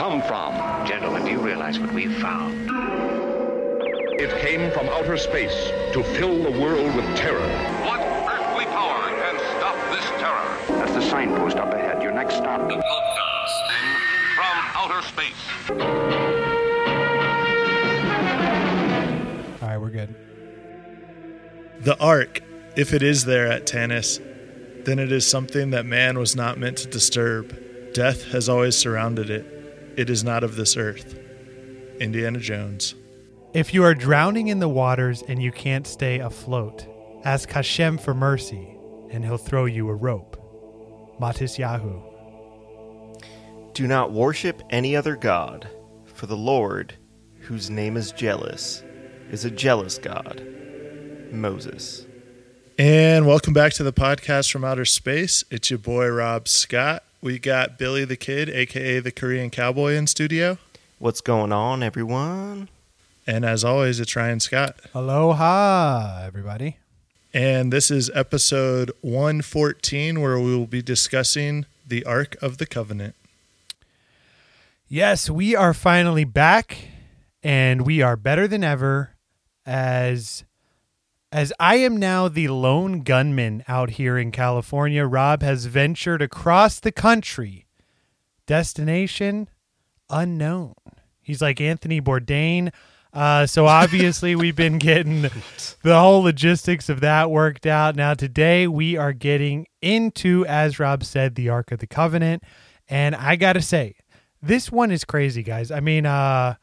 come from? Gentlemen, do you realize what we've found? It came from outer space to fill the world with terror. What earthly power can stop this terror? That's the signpost up ahead. Your next stop. The blood gods, then, from outer space. All right, we're good. The Ark, if it is there at Tanis, then it is something that man was not meant to disturb. Death has always surrounded it. It is not of this earth. Indiana Jones. If you are drowning in the waters and you can't stay afloat, ask Hashem for mercy, and he'll throw you a rope. Matisyahu. Do not worship any other god, for the Lord, whose name is jealous, is a jealous God. Moses. And welcome back to the podcast from outer space. It's your boy Rob Scott. We got Billy the Kid, aka the Korean Cowboy, in studio. What's going on, everyone? And as always, it's Ryan Scott. Aloha, everybody. And this is episode 114, where we will be discussing the Ark of the Covenant. Yes, we are finally back, and we are better than ever as as I am now the lone gunman out here in California. Rob has ventured across the country. Destination unknown. He's like Anthony Bourdain. Uh, so obviously we've been getting the whole logistics of that worked out. Now today we are getting into, as Rob said, the Ark of the Covenant, and I gotta say, this one is crazy, guys. I mean, uh,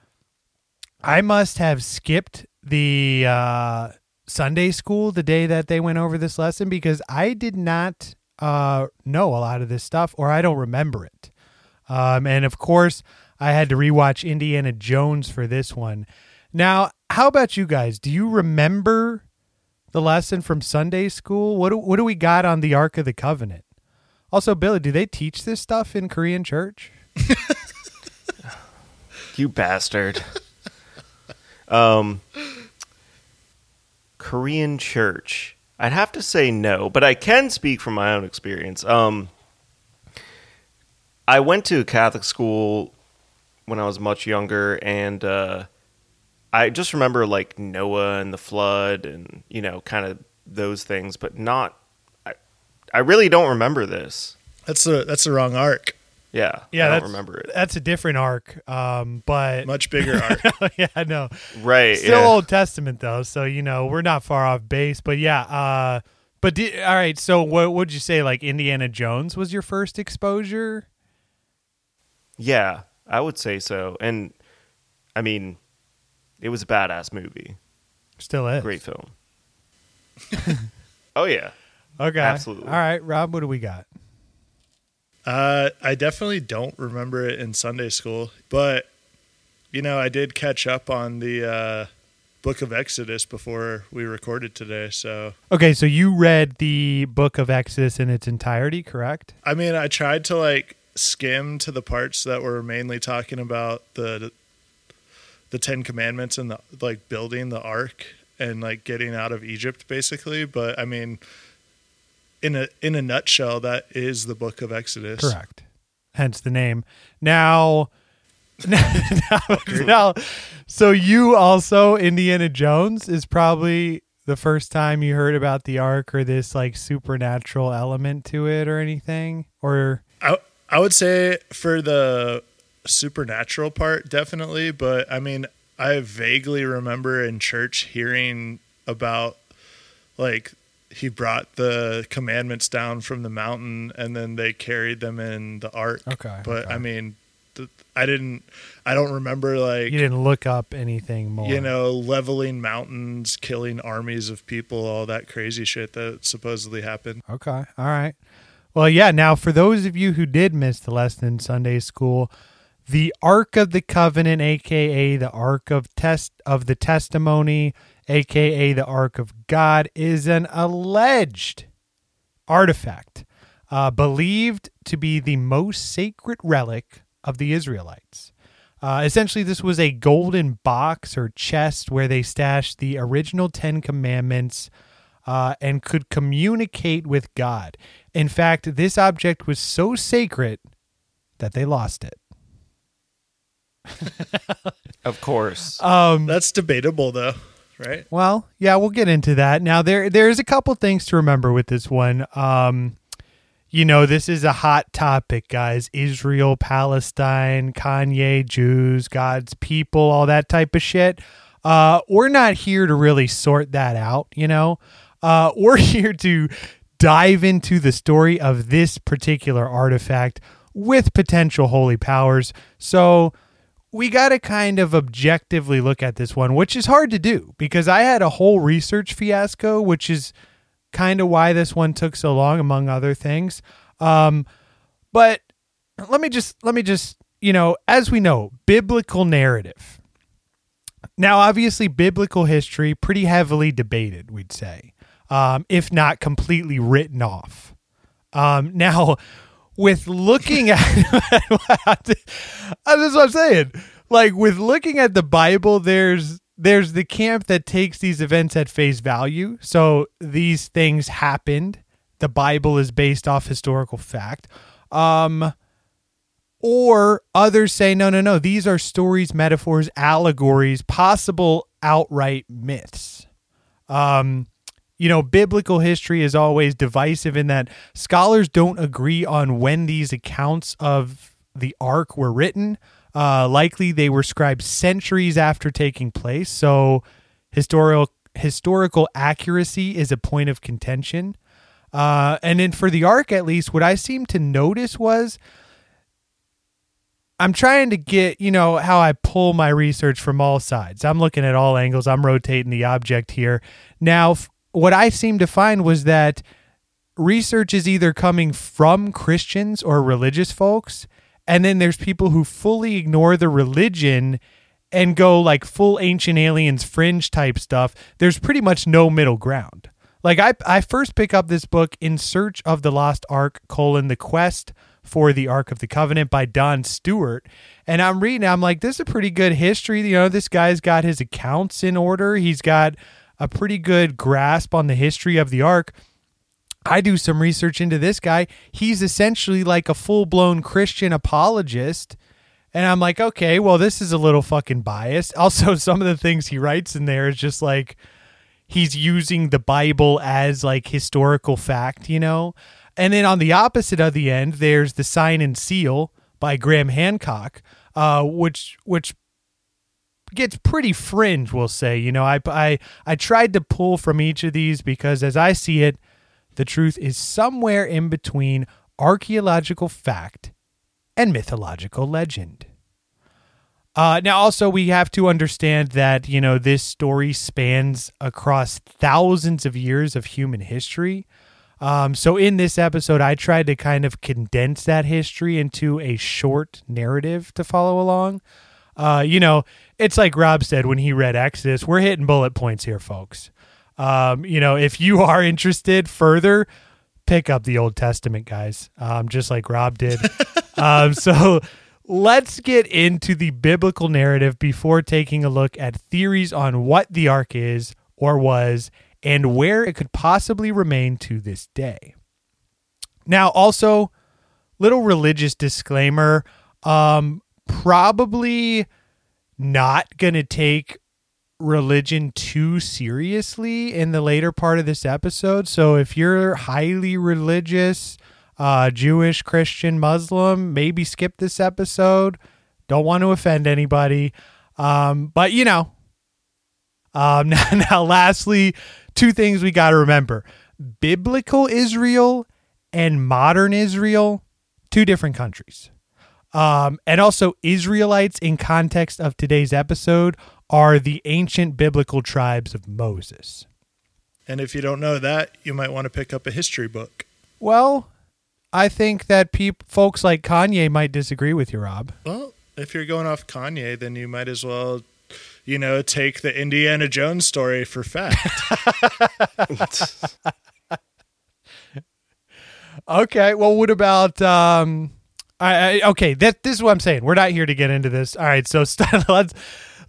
I must have skipped the uh, Sunday school the day that they went over this lesson because I did not uh, know a lot of this stuff, or I don't remember it. Um, and of course, I had to rewatch Indiana Jones for this one. Now, how about you guys? Do you remember the lesson from Sunday school? What do, what do we got on the Ark of the Covenant? Also, Billy, do they teach this stuff in Korean church? You bastard. um, Korean church. I'd have to say no, but I can speak from my own experience. Um, I went to Catholic school when I was much younger, and uh, I just remember like Noah and the flood, and you know, kind of those things, but not. I, I really don't remember this. That's the that's the wrong arc. Yeah, Yeah, I that's, don't remember it. That's a different arc, um, but Much bigger arc. yeah, I know. Right? Still yeah. Old Testament though, so you know we're not far off base. But yeah, uh, but di- all right. So what would you say? Like Indiana Jones was your first exposure? Yeah, I would say so. And I mean, it was a badass movie. Still is Great film. oh yeah. Okay, Absolutely. All right, Rob, what do we got? Uh, I definitely don't remember it in Sunday school, but you know, I did catch up on the uh, Book of Exodus before we recorded today. So, Okay, so you read the Book of Exodus in its entirety, correct? I mean, I tried to like skim to the parts that were mainly talking about the the Ten Commandments and the like building the ark and like getting out of Egypt, basically. But I mean, in a in a nutshell, that is the Book of Exodus. Correct. Hence the name. Now, now, now, so you also Indiana Jones is probably the first time you heard about the ark or this like supernatural element to it or anything or I I would say for the supernatural part, definitely. But I mean, I vaguely remember in church hearing about like he brought the commandments down from the mountain and then they carried them in the ark. Okay, But okay. I mean, I didn't. I don't remember like you didn't look up anything more. you know leveling mountains, killing armies of people, all that crazy shit that supposedly happened. Okay. All right. Well, yeah. Now, for those of you who did miss the lesson in Sunday school, the Ark of the Covenant, aka the Ark of Test of the Testimony, aka the Ark of God, is an alleged artifact uh, believed to be the most sacred relic of the Israelites. Uh, essentially, this was a golden box or chest where they stashed the original Ten Commandments uh, and could communicate with God. In fact, this object was so sacred that they lost it. Of course. That's debatable though, right? Well, yeah, we'll get into that. Now there there's a couple things to remember with this one. Um you know, this is a hot topic, guys. Israel, Palestine, Kanye, Jews, God's people, all that type of shit. Uh we're not here to really sort that out, you know. Uh we're here to dive into the story of this particular artifact with potential holy powers. So, we got to kind of objectively look at this one, which is hard to do because I had a whole research fiasco, which is kind of why this one took so long, among other things. Um, but let me just, let me just, you know, as we know, biblical narrative. Now, obviously, biblical history pretty heavily debated, we'd say, um, if not completely written off. Um, now, with looking at that's what I'm saying. Like with looking at the Bible, there's there's the camp that takes these events at face value. So these things happened. The Bible is based off historical fact. Um or others say no no no these are stories metaphors allegories possible outright myths um you know, biblical history is always divisive in that scholars don't agree on when these accounts of the ark were written. Uh, likely they were scribed centuries after taking place, so historical historical accuracy is a point of contention. Uh, and then for the ark, at least, what I seemed to notice was I'm trying to get, you know, how I pull my research from all sides. I'm looking at all angles. I'm rotating the object here. Now, what I seem to find was that research is either coming from Christians or religious folks, and then there's people who fully ignore the religion and go like full ancient aliens fringe type stuff. There's pretty much no middle ground. Like I I first pick up this book in search of the lost ark colon the quest for the Ark of the Covenant by Don Stewart. And I'm reading, I'm like, this is a pretty good history. You know, this guy's got his accounts in order. He's got a pretty good grasp on the history of the Ark. I do some research into this guy. He's essentially like a full blown Christian apologist. And I'm like, okay, well, this is a little fucking biased. Also, some of the things he writes in there is just like he's using the Bible as like historical fact, you know? And then on the opposite of the end, there's the Sign and Seal by Graham Hancock, uh, which which gets pretty fringe, we'll say. You know, I I I tried to pull from each of these because as I see it, the truth is somewhere in between archaeological fact and mythological legend. Uh, now, also, we have to understand that, you know, this story spans across thousands of years of human history. Um, so, in this episode, I tried to kind of condense that history into a short narrative to follow along. Uh, you know, it's like Rob said when he read Exodus, we're hitting bullet points here, folks. Um, you know, if you are interested further, pick up the Old Testament, guys, um, just like Rob did. um, so let's get into the biblical narrative before taking a look at theories on what the ark is or was and where it could possibly remain to this day. Now, also, little religious disclaimer. Um, probably not going to take religion too seriously in the later part of this episode. So if you're highly religious, uh, Jewish, Christian, Muslim, maybe skip this episode. Don't want to offend anybody. Um, but you know, um, now, now, lastly, two things we got to remember biblical Israel and modern Israel, two different countries. Um, and also, Israelites, in context of today's episode, are the ancient biblical tribes of Moses. And if you don't know that, you might want to pick up a history book. Well, I think that peop- folks like Kanye might disagree with you, Rob. Well, if you're going off Kanye, then you might as well, you know, take the Indiana Jones story for fact. Okay. Well, what about um? I, I okay. That this is what I'm saying. We're not here to get into this. All right. So st- let's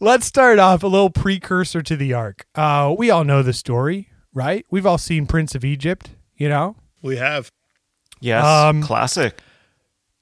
let's start off a little precursor to the ark. Uh, we all know the story, right? We've all seen Prince of Egypt. You know. we have. Yes, Um, classic.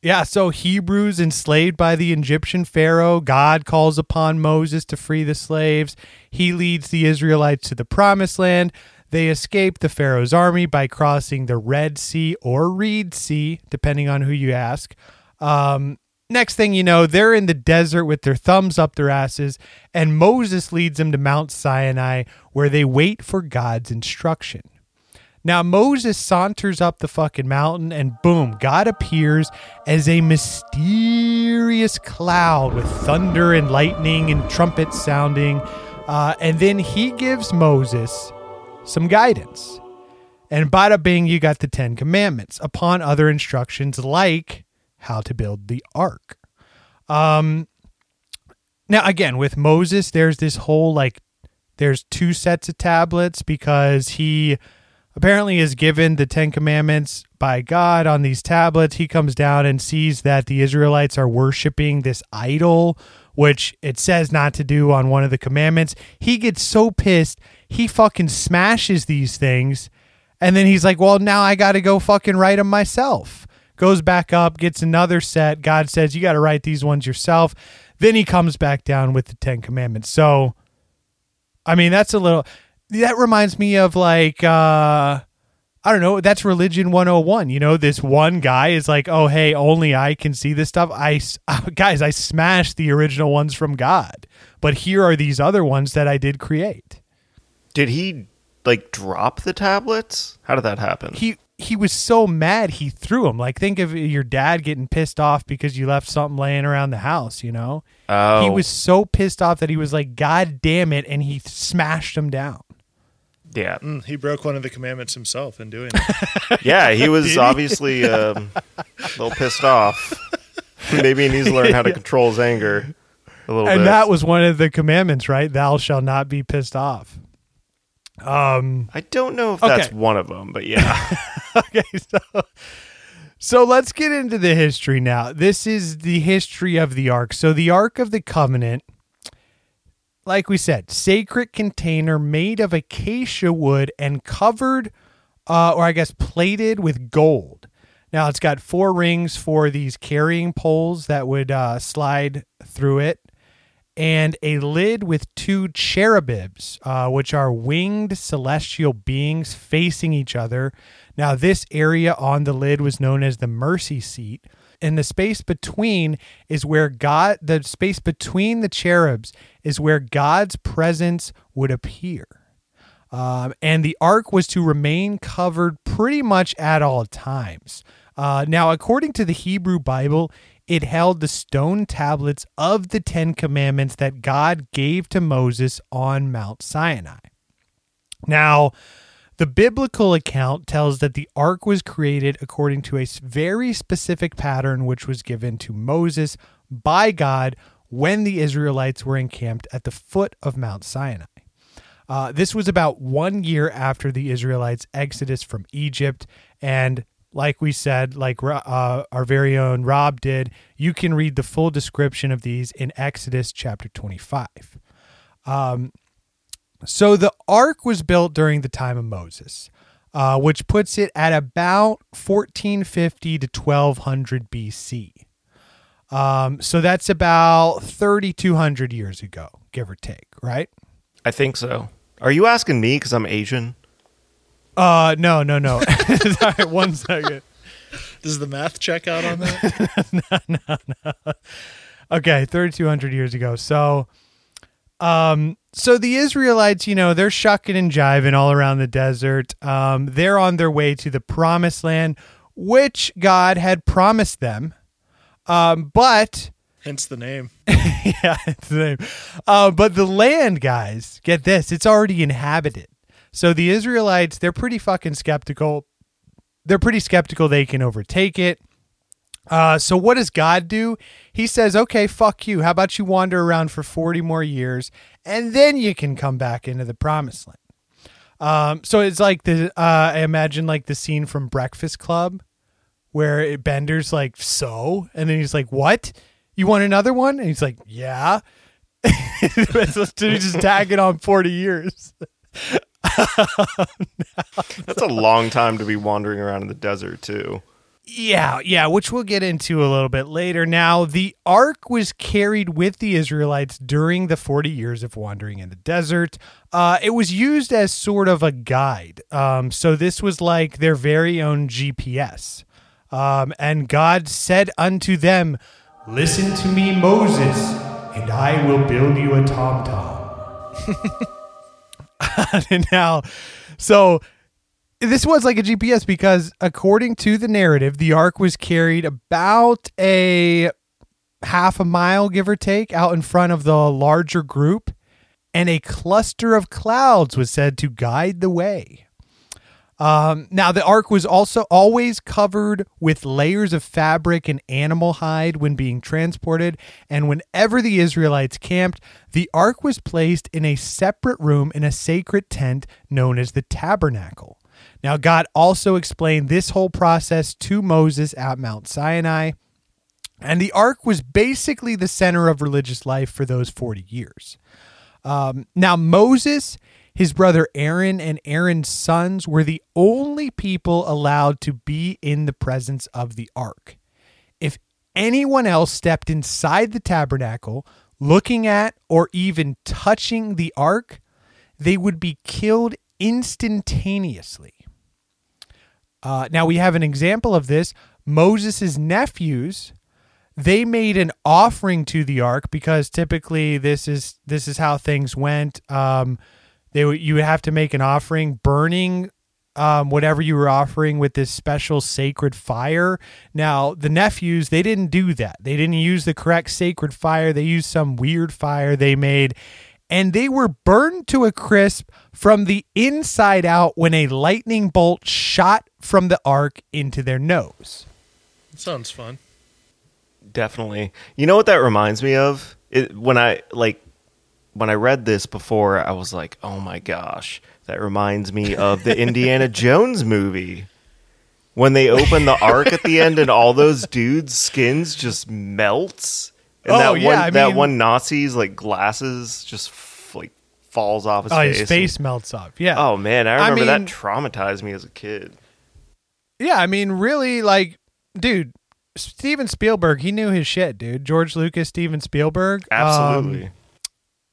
Yeah, so Hebrews enslaved by the Egyptian Pharaoh, God calls upon Moses to free the slaves. He leads the Israelites to the promised land. They escape the Pharaoh's army by crossing the Red Sea or Reed Sea, depending on who you ask. Um, next thing you know, they're in the desert with their thumbs up their asses, and Moses leads them to Mount Sinai, where they wait for God's instruction. Now, Moses saunters up the fucking mountain, and boom, God appears as a mysterious cloud with thunder and lightning and trumpets sounding. Uh, and then he gives Moses some guidance. And bada bing, you got the Ten Commandments upon other instructions like how to build the ark. Um, now, again, with Moses, there's this whole like, there's two sets of tablets because he apparently is given the Ten Commandments by God on these tablets. He comes down and sees that the Israelites are worshiping this idol, which it says not to do on one of the commandments. He gets so pissed, he fucking smashes these things. And then he's like, well, now I got to go fucking write them myself. Goes back up, gets another set. God says, you got to write these ones yourself. Then he comes back down with the Ten Commandments. So, I mean, that's a little that reminds me of like uh I don't know, that's religion 101. You know, this one guy is like, "Oh, hey, only I can see this stuff." I guys, I smashed the original ones from God. But here are these other ones that I did create. Did he like drop the tablets? How did that happen? He he was so mad he threw him. Like think of your dad getting pissed off because you left something laying around the house, you know? Oh. He was so pissed off that he was like, God damn it, and he smashed him down. Yeah. Mm, he broke one of the commandments himself in doing it. Yeah, he was obviously um, a little pissed off. Maybe he needs to learn how to control his anger a little and bit. that was one of the commandments, right? Thou shall not be pissed off. Um I don't know if that's Okay. one of them, but yeah. okay, so so let's get into the history now. This is the history of the ark. So the ark of the covenant like we said, sacred container made of acacia wood and covered uh, or I guess plated with gold. Now it's got four rings for these carrying poles that would uh, slide through it, and a lid with two cherubims, uh, which are winged celestial beings facing each other. Now, this area on the lid was known as the mercy seat. And the space between is where God, the space between the cherubs is where God's presence would appear. Um, and the ark was to remain covered pretty much at all times. Uh, now, according to the Hebrew Bible, it held the stone tablets of the Ten Commandments that God gave to Moses on Mount Sinai. Now, the biblical account tells that the ark was created according to a very specific pattern which was given to Moses by God when the Israelites were encamped at the foot of Mount Sinai. Uh, this was about one year after the Israelites' exodus from Egypt. And like we said, like uh, our very own Rob did, you can read the full description of these in Exodus chapter 25. Um, so the ark was built during the time of Moses, uh, which puts it at about 1450 to 1200 BC. Um, so that's about 3,200 years ago, give or take, right? I think so. Are you asking me because I'm Asian? Uh, no, no, no. Sorry, one second. Does the math check out on that? No, no, no. Okay, 3,200 years ago. So, um, so the Israelites, you know, they're shucking and jiving all around the desert. Um, they're on their way to the promised land, which God had promised them. Um, but Hence the name. yeah, it's the name. Uh, but the land, guys, get this, it's already inhabited. So the Israelites, they're pretty fucking skeptical. They're pretty skeptical they can overtake it. Uh, so what does God do? He says, okay, fuck you. How about you wander around for 40 more years and then you can come back into the promised land. Um, so it's like the, uh, I imagine like the scene from Breakfast Club where it, Bender's like, so, and then he's like, what? You want another one? And he's like, yeah. he's just tagging on 40 years. That's a long time to be wandering around in the desert too. Yeah, yeah, which we'll get into a little bit later. Now, the ark was carried with the Israelites during the 40 years of wandering in the desert. Uh, it was used as sort of a guide. Um, so, this was like their very own GPS. Um, and God said unto them, Listen to me, Moses, and I will build you a tom tom. now, so this was like a GPS because, according to the narrative, the ark was carried about a half a mile, give or take, out in front of the larger group, and a cluster of clouds was said to guide the way. Um, now, the ark was also always covered with layers of fabric and animal hide when being transported. And whenever the Israelites camped, the ark was placed in a separate room in a sacred tent known as the tabernacle. Now, God also explained this whole process to Moses at Mount Sinai. And the ark was basically the center of religious life for those 40 years. Um, now, Moses his brother Aaron and Aaron's sons were the only people allowed to be in the presence of the ark. If anyone else stepped inside the tabernacle, looking at or even touching the ark, they would be killed instantaneously. Uh, now we have an example of this. Moses' nephews, they made an offering to the ark because typically this is this is how things went. Um, they would you would have to make an offering burning um, whatever you were offering with this special sacred fire. Now, the nephews, they didn't do that. They didn't use the correct sacred fire. They used some weird fire they made, and they were burned to a crisp from the inside out when a lightning bolt shot from the ark into their nose. Sounds fun. Definitely. You know what that reminds me of? It, when I like when I read this before, I was like, "Oh my gosh, that reminds me of the Indiana Jones movie." When they open the ark at the end and all those dudes' skins just melts, and Oh, that yeah, one I that mean- one Nazi's like glasses just f- like falls off his Oh, face. his face melts off. Yeah. Oh man, I I remember mean- that traumatized me as a kid. Yeah, I mean, really, like, dude, Steven Spielberg, he knew his shit, dude. George Lucas, Steven Spielberg. um, Absolutely.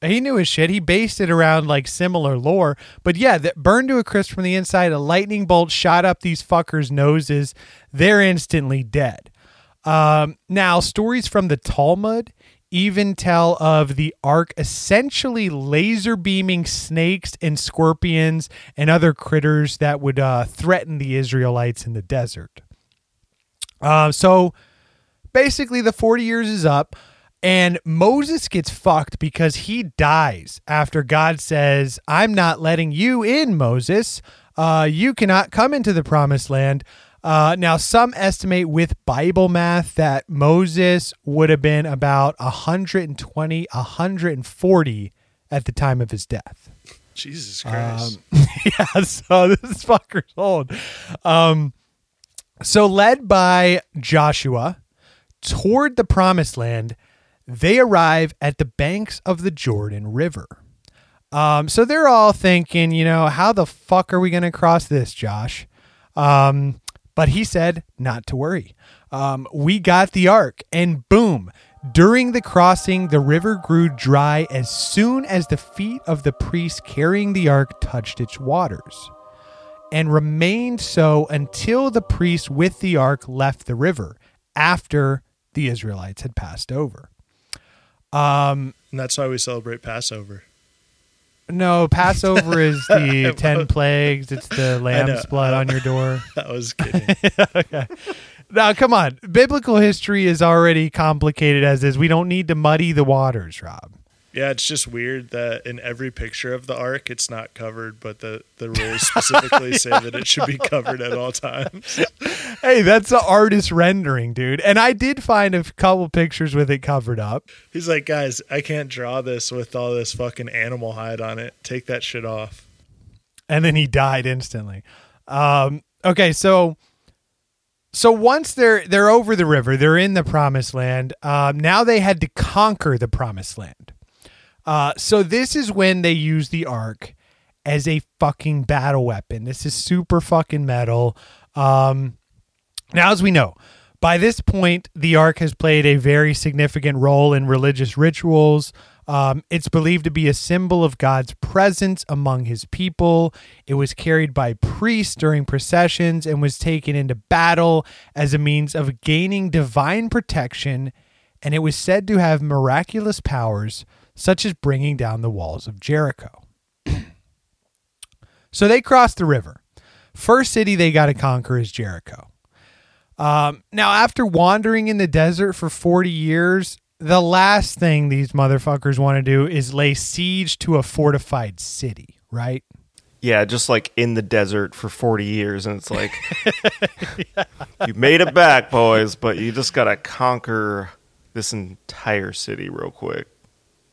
He knew his shit. He based it around like similar lore. But yeah, that burned to a crisp from the inside. A lightning bolt shot up these fuckers' noses. They're instantly dead. Um, now, stories from the Talmud even tell of the ark essentially laser beaming snakes and scorpions and other critters that would uh, threaten the Israelites in the desert. Uh, so basically, the 40 years is up, and Moses gets fucked because he dies after God says, I'm not letting you in, Moses. Uh, you cannot come into the promised land. Uh, now, some estimate with Bible math that Moses would have been about 120, 140 at the time of his death. Jesus Christ. yeah, so this is fucker's old. Um, so led by Joshua toward the promised land, they arrive at the banks of the Jordan River. Um, so they're all thinking, you know, how the fuck are we going to cross this, Josh? Um, but he said, not to worry. Um, we got the ark, and boom. During the crossing, the river grew dry as soon as the feet of the priest carrying the ark touched its waters, and remained so until the priest with the ark left the river after the Israelites had passed over. Um, and that's why we celebrate Passover. No, Passover is the 10 plagues, it's the lamb's blood on your door. I was kidding. Now, come on. Biblical history is already complicated as is. We don't need to muddy the waters, Rob. Yeah, it's just weird that in every picture of the ark, it's not covered, but the, the rules specifically say that it should be covered at all times. Hey, that's the artist rendering, dude. And I did find a couple pictures with it covered up. He's like, guys, I can't draw this with all this fucking animal hide on it. Take that shit off. and then he died instantly. Um, okay, so so once they're they're over the river, they're in the promised land. Um, now they had to conquer the promised land. Uh, so this is when they use the ark as a fucking battle weapon. This is super fucking metal. Um, Now, as we know, by this point, the Ark has played a very significant role in religious rituals. Um, it's believed to be a symbol of God's presence among his people. It was carried by priests during processions and was taken into battle as a means of gaining divine protection. And it was said to have miraculous powers, such as bringing down the walls of Jericho. so they crossed the river. First city they got to conquer is Jericho. Um, now, after wandering in the desert for 40 years, the last thing these motherfuckers want to do is lay siege to a fortified city, right? Yeah, just like in the desert for 40 years. And it's like, you made it back, boys, but you just got to conquer this entire city real quick.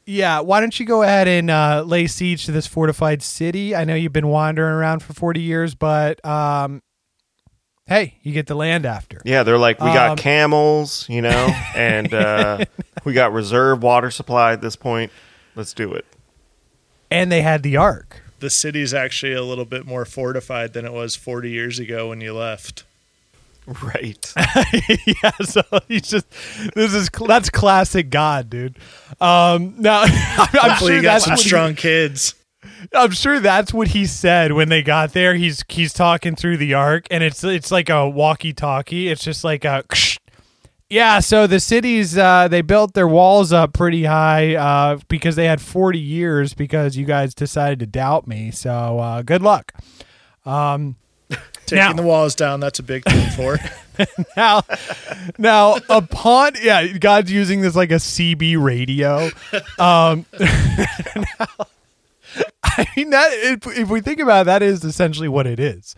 Yeah, why don't you go ahead and uh, lay siege to this fortified city? I know you've been wandering around for 40 years, but um, hey, you get the land after. Yeah, they're like, we got Um, camels, you know, and uh, we got reserve water supply at this point. Let's do it. And they had the ark. The city's actually a little bit more fortified than it was 40 years ago when you left. Right. yeah, so he's just this is that's classic God, dude. Um, now I'm Hopefully, sure you got that's some what he- strong kids. I'm sure that's what he said when they got there. He's he's talking through the ark, and it's it's like a walkie-talkie. It's just like a. Yeah, so the cities uh, they built their walls up pretty high uh, because they had 40 years because you guys decided to doubt me. So uh, good luck. Taking Now- the walls down, that's a big thing for. now, now upon yeah, God's using this like a CB radio. Um, now, I mean that if, if we think about it, that is essentially what it is.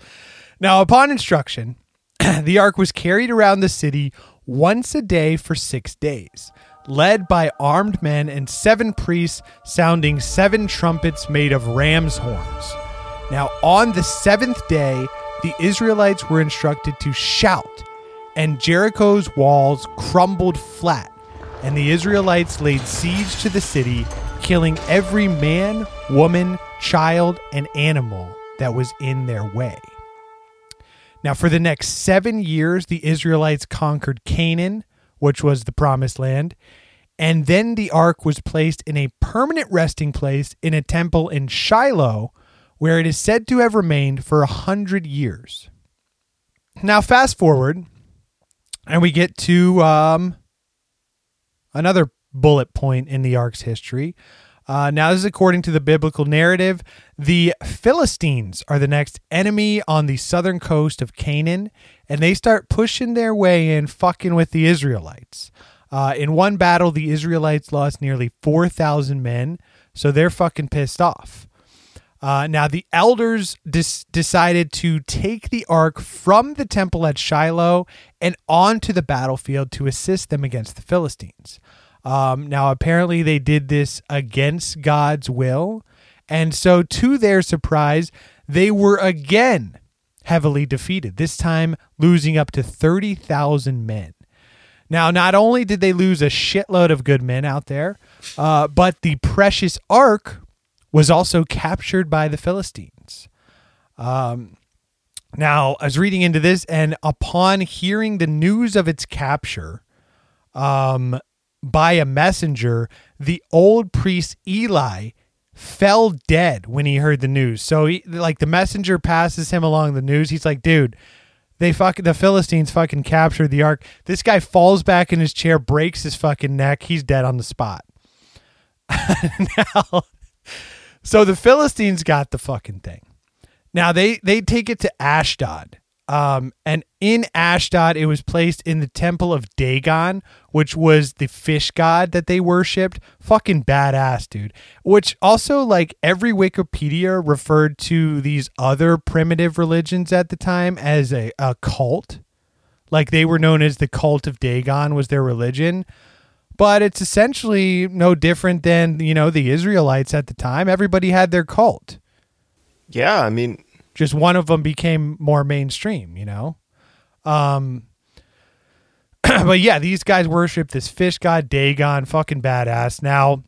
Now, upon instruction, the ark was carried around the city once a day for six days, led by armed men and seven priests sounding seven trumpets made of ram's horns. Now, on the seventh day, the Israelites were instructed to shout, and Jericho's walls crumbled flat, and the Israelites laid siege to the city, killing every man, woman, child, and animal that was in their way. Now, for the next seven years, the Israelites conquered Canaan, which was the promised land, and then the ark was placed in a permanent resting place in a temple in Shiloh, where it is said to have remained for a hundred years. Now, fast forward, and we get to um, another bullet point in the ark's history. Uh, now, this is according to the biblical narrative. The Philistines are the next enemy on the southern coast of Canaan, and they start pushing their way in, fucking with the Israelites. Uh, in one battle, the Israelites lost nearly 4,000 men, so they're fucking pissed off. Uh, now, the elders dis- decided to take the ark from the temple at Shiloh and onto the battlefield to assist them against the Philistines. Um, now, apparently, they did this against God's will. And so, to their surprise, they were again heavily defeated, this time losing up to 30,000 men. Now, not only did they lose a shitload of good men out there, uh, but the precious ark was also captured by the Philistines. Um, now, I was reading into this, and upon hearing the news of its capture um, by a messenger, the old priest Eli fell dead when he heard the news. So, he, like, the messenger passes him along the news. He's like, dude, they fuck the Philistines fucking captured the ark. This guy falls back in his chair, breaks his fucking neck. He's dead on the spot. now, so the Philistines got the fucking thing. Now they they take it to Ashdod. Um, and in Ashdod, it was placed in the temple of Dagon, which was the fish god that they worshipped. Fucking badass, dude. Which also, like, every Wikipedia referred to these other primitive religions at the time as a, a cult. Like, they were known as the cult of Dagon, was their religion. But it's essentially no different than, you know, the Israelites at the time. Everybody had their cult Yeah, I mean, just one of them became more mainstream, you know? Um, but yeah, these guys worship this fish god Dagon, fucking badass. Now,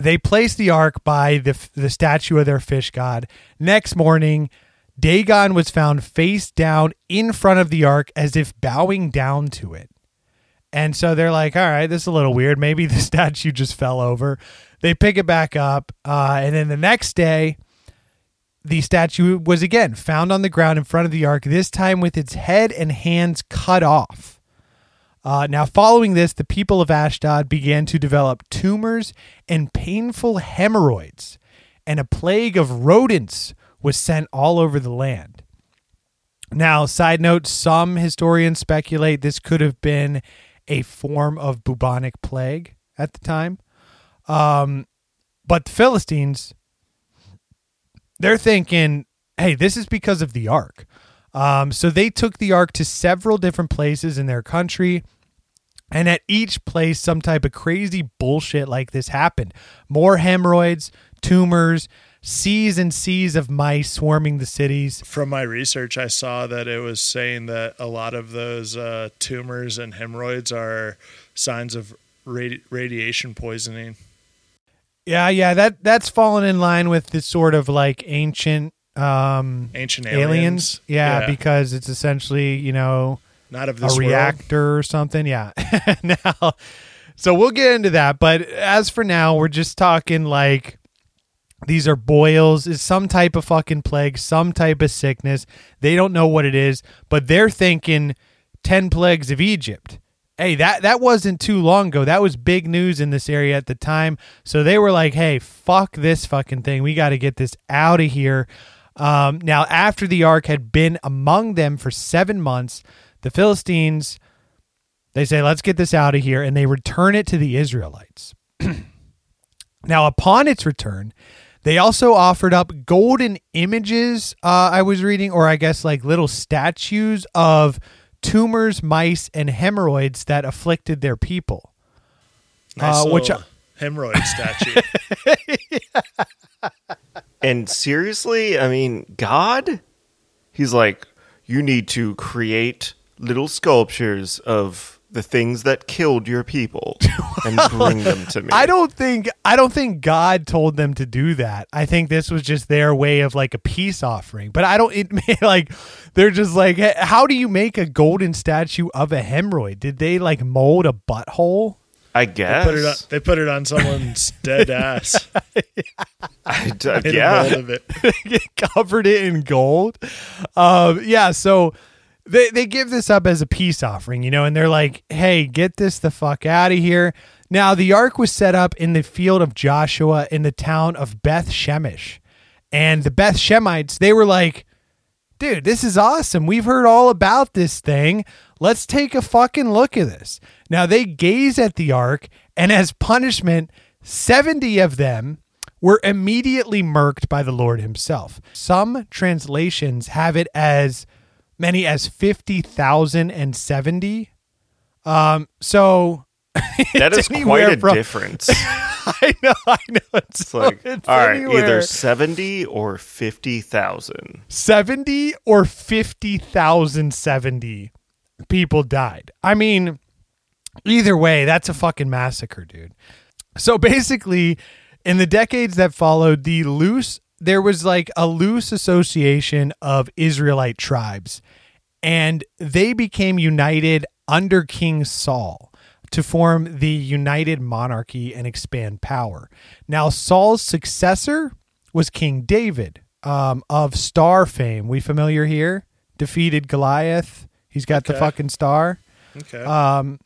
they place the ark by the the statue of their fish god. Next morning, Dagon was found face down in front of the ark as if bowing down to it. And so they're like, all right, this is a little weird. Maybe the statue just fell over. They pick it back up. Uh, and then the next day, the statue was again found on the ground in front of the ark, this time with its head and hands cut off. Uh, now, following this, the people of Ashdod began to develop tumors and painful hemorrhoids, and a plague of rodents was sent all over the land. Now, side note some historians speculate this could have been a form of bubonic plague at the time. Um, but the Philistines, they're thinking, hey, this is because of the ark. Um, so they took the ark to several different places in their country. And at each place, some type of crazy bullshit like this happened. More hemorrhoids, tumors, seas and seas of mice swarming the cities. From my research, I saw that it was saying that a lot of those uh, tumors and hemorrhoids are signs of radi- radiation poisoning. Yeah, yeah, that that's fallen in line with this sort of like ancient um Ancient aliens. aliens. Yeah, Yeah. because it's essentially, you know, Not of a this world. reactor or something. Yeah. now, so we'll get into that. But as for now, we're just talking like these are boils, is some type of fucking plague, some type of sickness. They don't know what it is, but they're thinking 10 plagues of Egypt. Hey, that that wasn't too long ago. That was big news in this area at the time. So they were like, "Hey, fuck this fucking thing. We got to get this out of here." Um, now, after the ark had been among them for seven months, the Philistines they say, "Let's get this out of here," and they return it to the Israelites. now, upon its return, they also offered up golden images. Uh, I was reading, or I guess like little statues of tumors, mice, and hemorrhoids that afflicted their people. Nice Uh, which little hemorrhoid statue. And seriously, I mean, God? He's like, you need to create little sculptures of the things that killed your people and bring them to me. I don't think I don't think God told them to do that. I think this was just their way of like a peace offering. But I don't it like they're just like how do you make a golden statue of a hemorrhoid? Did they like mold a butthole? I guess. put it on, they put it on someone's dead ass. I d- Made yeah. of it. covered it in gold. Um, yeah, so they they give this up as a peace offering, you know, and they're like, "Hey, get this the fuck out of here." Now, the ark was set up in the field of Joshua in the town of Beth Shemesh, and the Beth Shemites they were like, "Dude, this is awesome. We've heard all about this thing. Let's take a fucking look at this." Now they gaze at the ark, and as punishment, seventy of them were immediately murked by the Lord himself. Some translations have it as many as 50,070. Um, so That is quite a from- difference. I know, I know. It's, It's like, it's all right, anywhere. either 70 or 50,000. 70 or 50,070 people died. I mean, either way, that's a fucking massacre, dude. So basically, in the decades that followed, the loose there was like a loose association of Israelite tribes, and they became united under King Saul to form the united monarchy and expand power. Now, Saul's successor was King David um, of star fame. We familiar here? Defeated Goliath. He's got the fucking star. Okay. Um,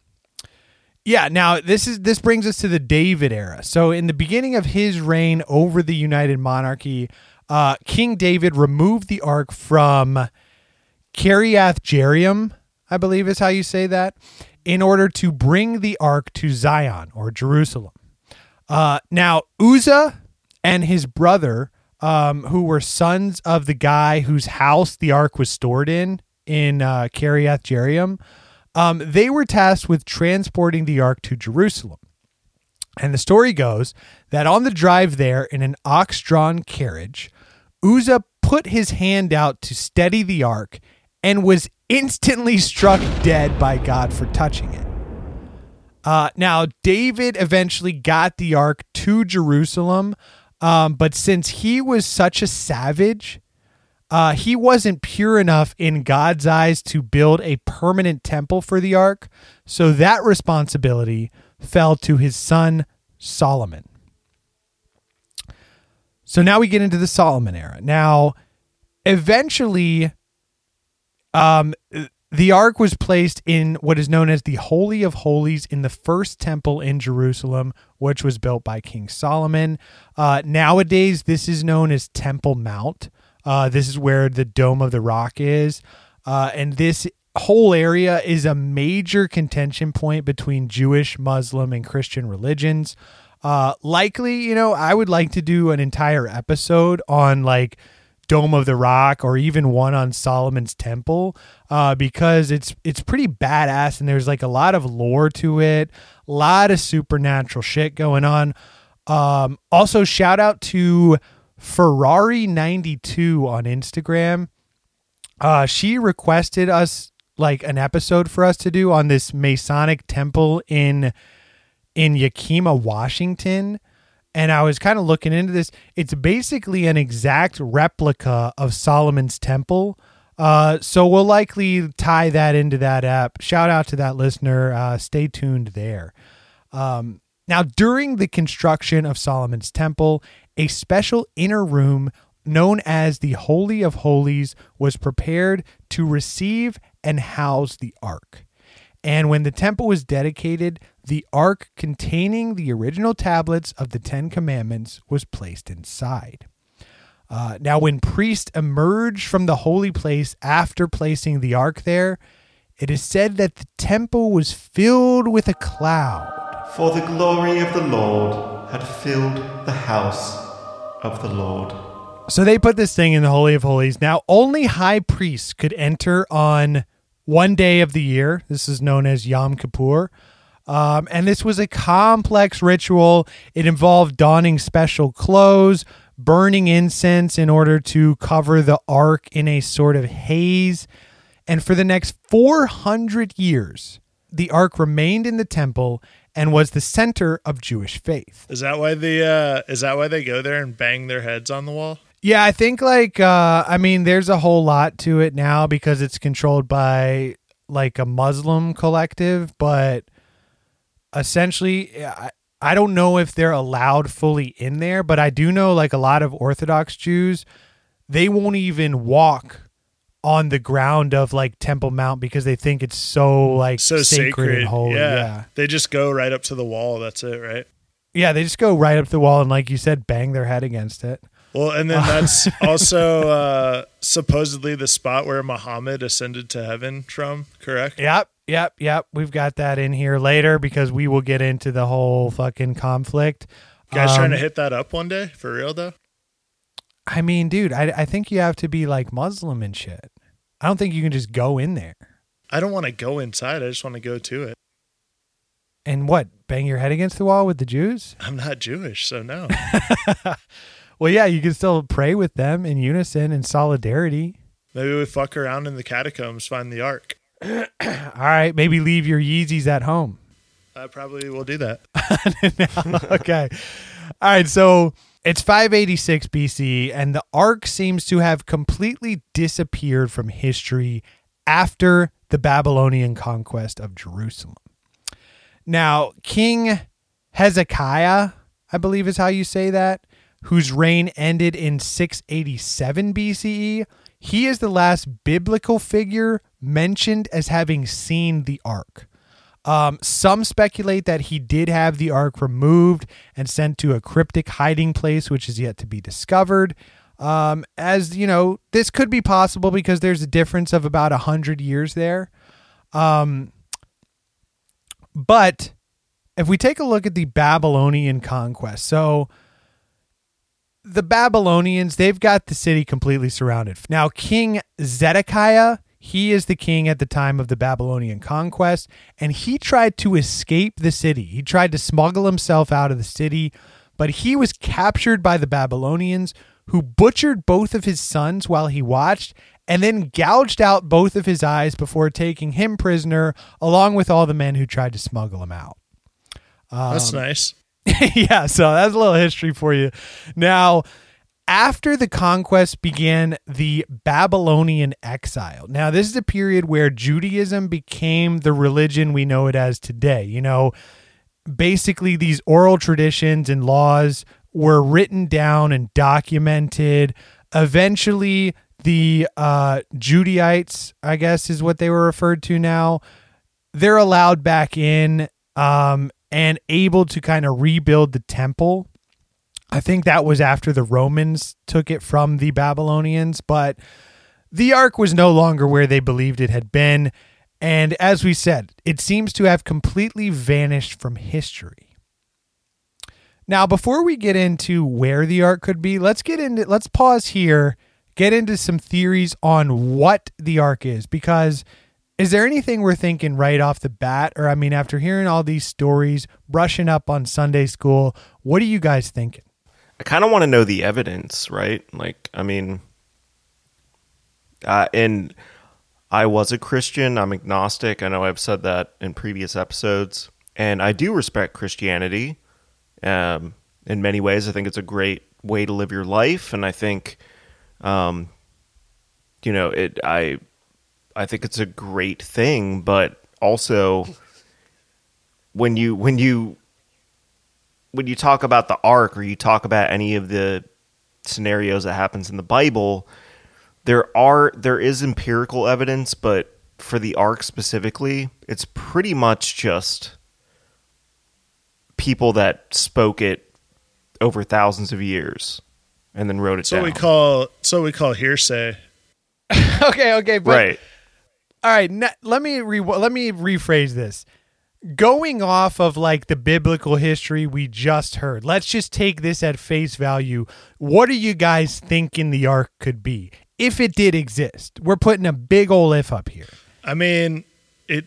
yeah. Now this is this brings us to the David era. So in the beginning of his reign over the United Monarchy, uh, King David removed the ark from Kiriath Jearim, I believe is how you say that, in order to bring the ark to Zion or Jerusalem. Uh, now Uzzah and his brother, um, who were sons of the guy whose house the ark was stored in in uh, Kiriath Jearim, um, they were tasked with transporting the ark to Jerusalem. And the story goes that on the drive there in an ox drawn carriage, Uzzah put his hand out to steady the ark and was instantly struck dead by God for touching it. Uh, now, David eventually got the ark to Jerusalem, um, but since he was such a savage, uh, he wasn't pure enough in God's eyes to build a permanent temple for the ark, so that responsibility fell to his son Solomon. So now we get into the Solomon era. Now, eventually, um, the ark was placed in what is known as the Holy of Holies in the first temple in Jerusalem, which was built by King Solomon. Uh, nowadays, this is known as Temple Mount. Uh, this is where the Dome of the Rock is. Uh, and this whole area is a major contention point between Jewish, Muslim, and Christian religions. Uh, likely, you know, I would like to do an entire episode on like Dome of the Rock or even one on Solomon's Temple uh, because it's it's pretty badass and there's like a lot of lore to it, a lot of supernatural shit going on. Um, also, shout out to Ferrari ninety two on Instagram. Uh, she requested us like an episode for us to do on this Masonic temple in in Yakima, Washington and I was kind of looking into this. It's basically an exact replica of Solomon's Temple. Uh, so we'll likely tie that into that app. Shout out to that listener. Uh, stay tuned there. Um, now, during the construction of Solomon's Temple, a special inner room known as the Holy of Holies was prepared to receive and house the ark. And when the temple was dedicated, the ark containing the original tablets of the Ten Commandments was placed inside. Uh, now, when priests emerged from the holy place after placing the ark there, it is said that the temple was filled with a cloud. For the glory of the Lord had filled the house of the Lord. So they put this thing in the Holy of Holies. Now, only high priests could enter on one day of the year. This is known as Yom Kippur. Um, and this was a complex ritual. It involved donning special clothes, burning incense in order to cover the ark in a sort of haze. And for the next 400 years, the ark remained in the temple and was the center of Jewish faith. Is that why the uh, is that why they go there and bang their heads on the wall? Yeah, I think like uh I mean there's a whole lot to it now because it's controlled by like a Muslim collective, but essentially I, I don't know if they're allowed fully in there, but I do know like a lot of Orthodox Jews, they won't even walk on the ground of like Temple Mount because they think it's so like So sacred, sacred, and holy. Yeah. yeah. they just go right up to the wall. That's it, right? Yeah, they just go right up the wall and like you said, bang their head against it. Well, and then that's also uh, supposedly the spot where Muhammad ascended to heaven from. Correct? Yep, yep, yep. We've got that in here later because we will get into the whole fucking conflict. You guys trying to Um, hit that up one day for real though? I mean, dude, I, I think you have to be like Muslim and shit. I don't think you can just go in there I don't want to go inside. I just want to go to it. and what bang your head against the wall with the Jews. I'm not Jewish, so no. Well, yeah, you can still pray with them in unison and solidarity. Maybe we fuck around in the catacombs, find the ark. All right, maybe leave your Yeezys at home. I probably will do that. okay. All right. So it's 586 BC, and the ark seems to have completely disappeared from history after the Babylonian conquest of Jerusalem. Now, King Hezekiah, I believe is how you say that, whose reign ended in 687 BCE, he is the last biblical figure mentioned as having seen the ark. Um, some speculate that he did have the ark removed and sent to a cryptic hiding place, which is yet to be discovered. Um, as you know, this could be possible because there's a difference of about a hundred years there. Um, but if we take a look at the Babylonian conquest, so the Babylonians, they've got the city completely surrounded. Now, King Zedekiah, he is the king at the time of the Babylonian conquest, and he tried to escape the city. He tried to smuggle himself out of the city, but he was captured by the Babylonians, who butchered both of his sons while he watched, and then gouged out both of his eyes before taking him prisoner, along with all the men who tried to smuggle him out. That's um, nice. yeah, so that's a little history for you. Now, after the conquest began the Babylonian exile. Now, this is a period where Judaism became the religion we know it as today. You know, basically, these oral traditions and laws were written down and documented. Eventually, the uh, Judaites, I guess, is what they were referred to now. They're allowed back in um, and able to kind of rebuild the temple. I think that was after the Romans took it from the Babylonians, but the ark was no longer where they believed it had been. And as we said, it seems to have completely vanished from history. Now, before we get into where the ark could be, let's get into let's pause here, get into some theories on what the ark is because is there anything we're thinking right off the bat or I mean after hearing all these stories, brushing up on Sunday school, what are you guys thinking? I kind of want to know the evidence, right? Like, I mean, uh, and I was a Christian. I'm agnostic. I know I've said that in previous episodes, and I do respect Christianity. Um, in many ways, I think it's a great way to live your life, and I think, um, you know, it. I, I think it's a great thing, but also when you when you when you talk about the ark or you talk about any of the scenarios that happens in the Bible, there are there is empirical evidence, but for the ark specifically, it's pretty much just people that spoke it over thousands of years and then wrote it So down. we call so we call hearsay. okay, okay, but right. all right. n- let me re- let me rephrase this. Going off of like the biblical history we just heard, let's just take this at face value. What are you guys thinking the ark could be if it did exist? We're putting a big ol' if up here. I mean, it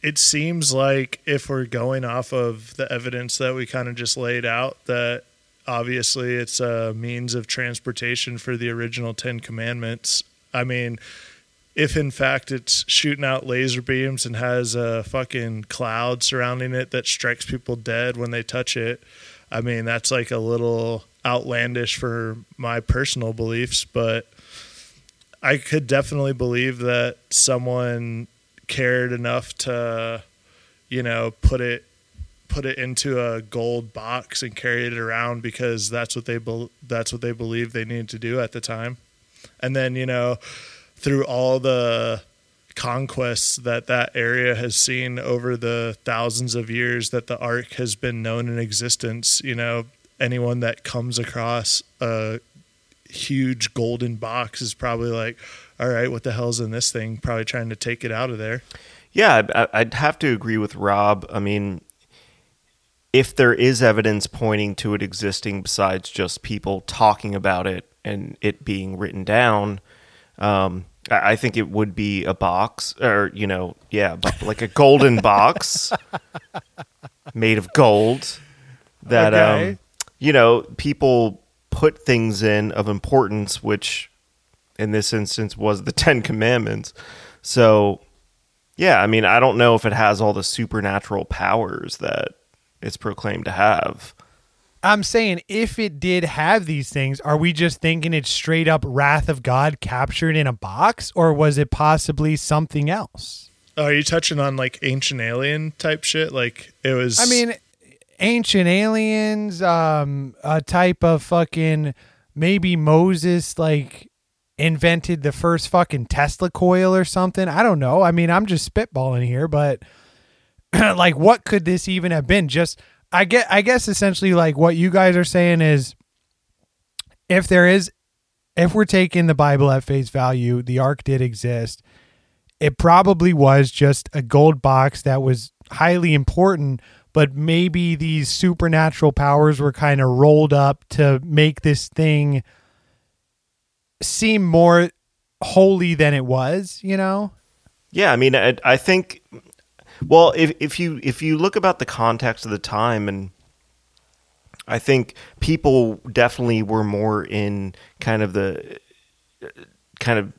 it seems like if we're going off of the evidence that we kind of just laid out, that obviously it's a means of transportation for the original Ten Commandments. I mean, if in fact it's shooting out laser beams and has a fucking cloud surrounding it that strikes people dead when they touch it, I mean, that's like a little outlandish for my personal beliefs, but I could definitely believe that someone cared enough to, you know, put it put it into a gold box and carry it around because that's what they bel that's what they believed they needed to do at the time. And then, you know, through all the conquests that that area has seen over the thousands of years that the ark has been known in existence, you know, anyone that comes across a huge golden box is probably like, all right, what the hell's in this thing? Probably trying to take it out of there. Yeah, I'd have to agree with Rob. I mean, if there is evidence pointing to it existing besides just people talking about it and it being written down, um, I think it would be a box, or you know, yeah, like a golden box made of gold that, Okay. um, you know, people put things in of importance, which in this instance was the Ten Commandments. So, yeah, I mean, I don't know if it has all the supernatural powers that it's proclaimed to have. I'm saying if it did have these things, are we just thinking it's straight up wrath of God captured in a box, or was it possibly something else? Oh, are you touching on like ancient alien type shit? Like it was. I mean, ancient aliens, um, a type of fucking maybe Moses like invented the first fucking Tesla coil or something. I don't know. I mean, I'm just spitballing here, but like, what could this even have been? Just I get. I guess essentially, like what you guys are saying is, if there is, if we're taking the Bible at face value, the ark did exist. It probably was just a gold box that was highly important, but maybe these supernatural powers were kind of rolled up to make this thing seem more holy than it was, you know? Yeah, I mean, I, I think. Well, if if you if you look about the context of the time, and I think people definitely were more in kind of the kind of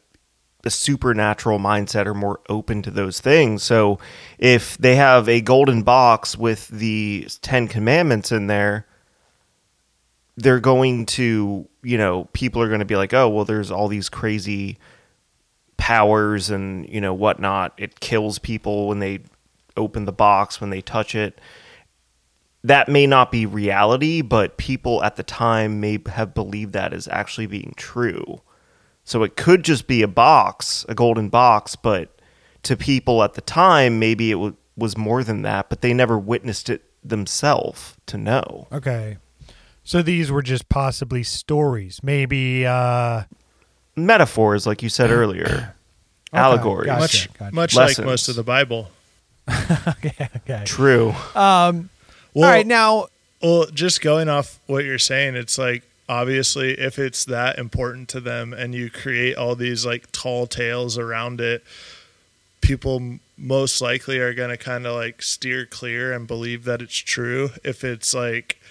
the supernatural mindset or more open to those things. So if they have a golden box with the 10 commandments in there, they're going to, you know, people are going to be like, oh, well, there's all these crazy powers and, you know, whatnot. It kills people when they open the box, when they touch it. That may not be reality, but people at the time may have believed that as actually being true. So it could just be a box, a golden box, but to people at the time, maybe it w- was more than that, but they never witnessed it themselves to know. Okay. So these were just possibly stories. Maybe uh Metaphors, like you said earlier, allegories. gotcha. much gotcha. much like most of the Bible. okay, okay. True. Um Well, all right, now Well, just going off what you're saying, it's like obviously if it's that important to them and you create all these like tall tales around it, people most likely are going to kind of like steer clear and believe that it's true. If it's like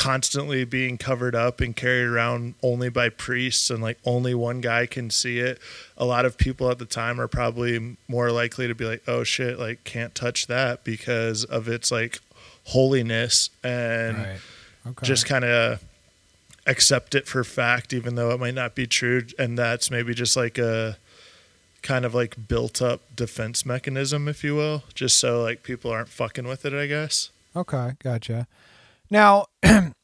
constantly being covered up and carried around only by priests and like only one guy can see it, a lot of people at the time are probably more likely to be like, "Oh shit, like can't touch that because of its like holiness and Okay. just kind of accept it for fact even though it might not be true and that's maybe just like a kind of like built up defense mechanism if you will just so like people aren't fucking with it i guess Okay, gotcha. Now, and,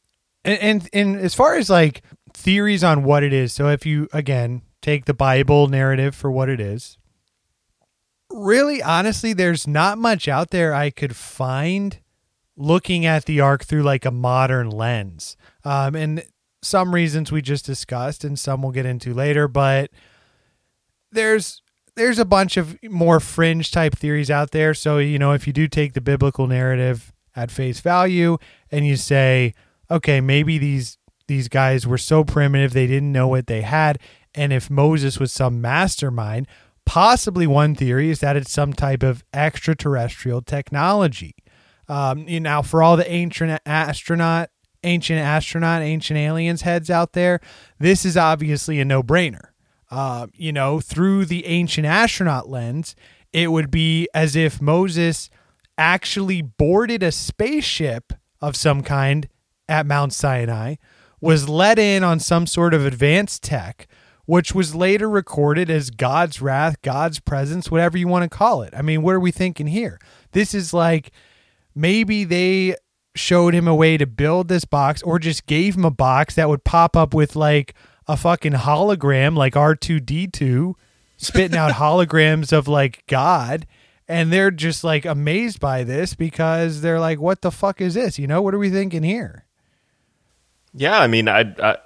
and and as far as like theories on what it is, so if you again take the Bible narrative for what it is, really honestly, there's not much out there I could find looking at the ark through like a modern lens. Um, and some reasons we just discussed, and some we'll get into later, but there's there's a bunch of more fringe type theories out there. So, you know, if you do take the biblical narrative at face value and you say, okay, maybe these these guys were so primitive they didn't know what they had and if Moses was some mastermind, possibly one theory is that it's some type of extraterrestrial technology. Um, you know, for all the ancient astronaut, ancient astronaut, ancient aliens heads out there, this is obviously a no-brainer. Uh, you know, through the ancient astronaut lens, it would be as if Moses actually boarded a spaceship of some kind at Mount Sinai, was let in on some sort of advanced tech, which was later recorded as God's wrath, God's presence, whatever you want to call it. I mean, what are we thinking here? This is like maybe they showed him a way to build this box or just gave him a box that would pop up with like a fucking hologram like R2D2 spitting out holograms of like God and they're just like amazed by this because they're like what the fuck is this? You know, what are we thinking here? Yeah, I mean, I, I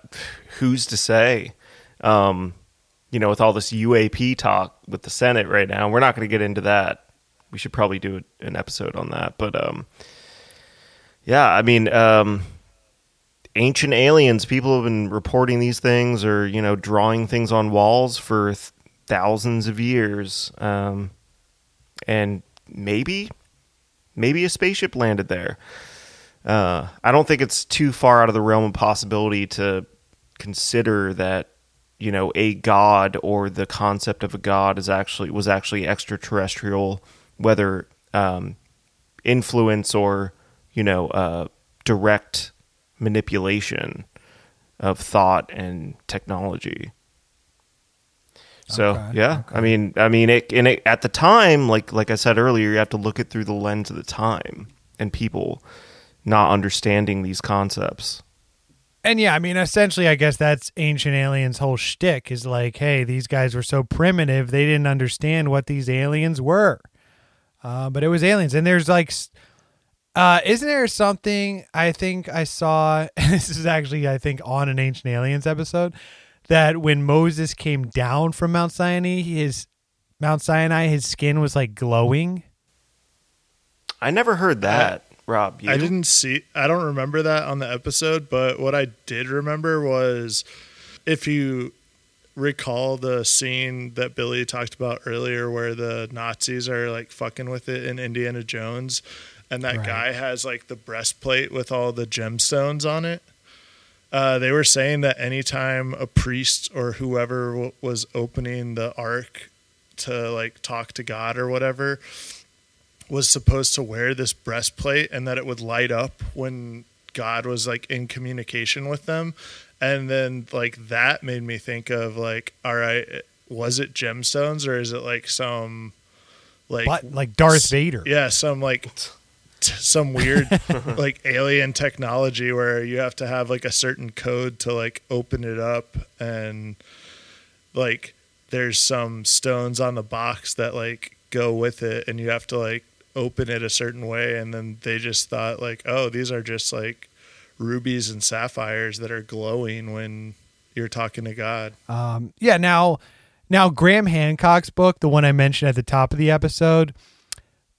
who's to say? Um, you know, with all this UAP talk with the Senate right now, we're not going to get into that. We should probably do an episode on that. But um, yeah, I mean, um, ancient aliens. People have been reporting these things, or you know, drawing things on walls for th- thousands of years. Um, and maybe, maybe a spaceship landed there. Uh, I don't think it's too far out of the realm of possibility to consider that you know a god or the concept of a god is actually was actually extraterrestrial, whether um, influence or you know uh, direct manipulation of thought and technology. So Okay, yeah, okay. I mean, I mean, it, and it, at the time, like like I said earlier, you have to look it through the lens of the time and people not understanding these concepts. And yeah, I mean, essentially, I guess that's Ancient Aliens' whole shtick is like, hey, these guys were so primitive, they didn't understand what these aliens were. Uh, but it was aliens. And there's like, uh, isn't there something I think I saw, this is actually, I think, on an Ancient Aliens episode, that when Moses came down from Mount Sinai, his Mount Sinai, his skin was like glowing. I never heard that, Rob. You? I didn't see. I don't remember that on the episode, but what I did remember was if you recall the scene that Billy talked about earlier, where the Nazis are like fucking with it in Indiana Jones, and that Right. guy has like the breastplate with all the gemstones on it. Uh, they were saying that anytime a priest or whoever w- was opening the ark to like talk to God or whatever, was supposed to wear this breastplate and that it would light up when God was like in communication with them. And then like that made me think of like, all right, was it gemstones or is it like some like But like Darth Vader. yeah, some like some weird like alien technology where you have to have like a certain code to like open it up and like there's some stones on the box that like go with it and you have to like open it a certain way and then they just thought like oh these are just like rubies and sapphires that are glowing when you're talking to God. Um, yeah. Now, now Graham Hancock's book, the one I mentioned at the top of the episode,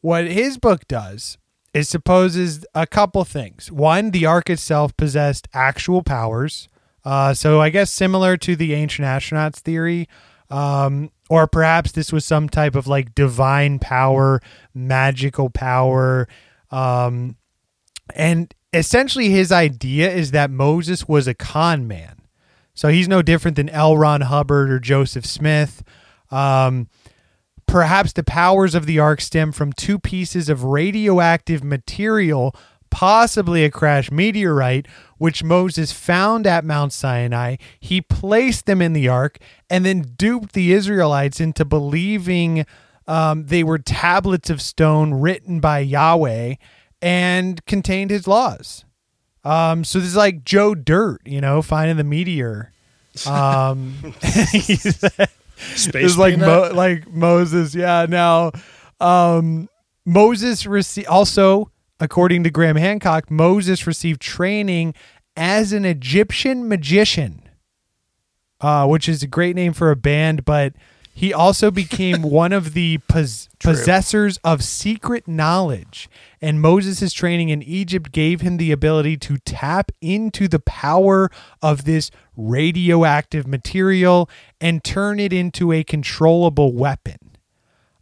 what his book does is supposes a couple things. One, the ark itself possessed actual powers. Uh, so I guess similar to the ancient astronauts theory, um, or perhaps this was some type of like divine power, magical power. Um, and essentially, his idea is that Moses was a con man. So he's no different than L. Ron Hubbard or Joseph Smith. Um, perhaps the powers of the ark stem from two pieces of radioactive material, possibly a crash meteorite, which Moses found at Mount Sinai. He placed them in the ark and then duped the Israelites into believing um, they were tablets of stone written by Yahweh and contained his laws. Um, so this is like Joe Dirt, you know, finding the meteor. Um, Space like Mo- like Moses. Yeah. Now, um, Moses received also, according to Graham Hancock, Moses received training as an Egyptian magician, uh, which is a great name for a band. But he also became one of the pos- possessors of secret knowledge. And Moses' training in Egypt gave him the ability to tap into the power of this radioactive material and turn it into a controllable weapon.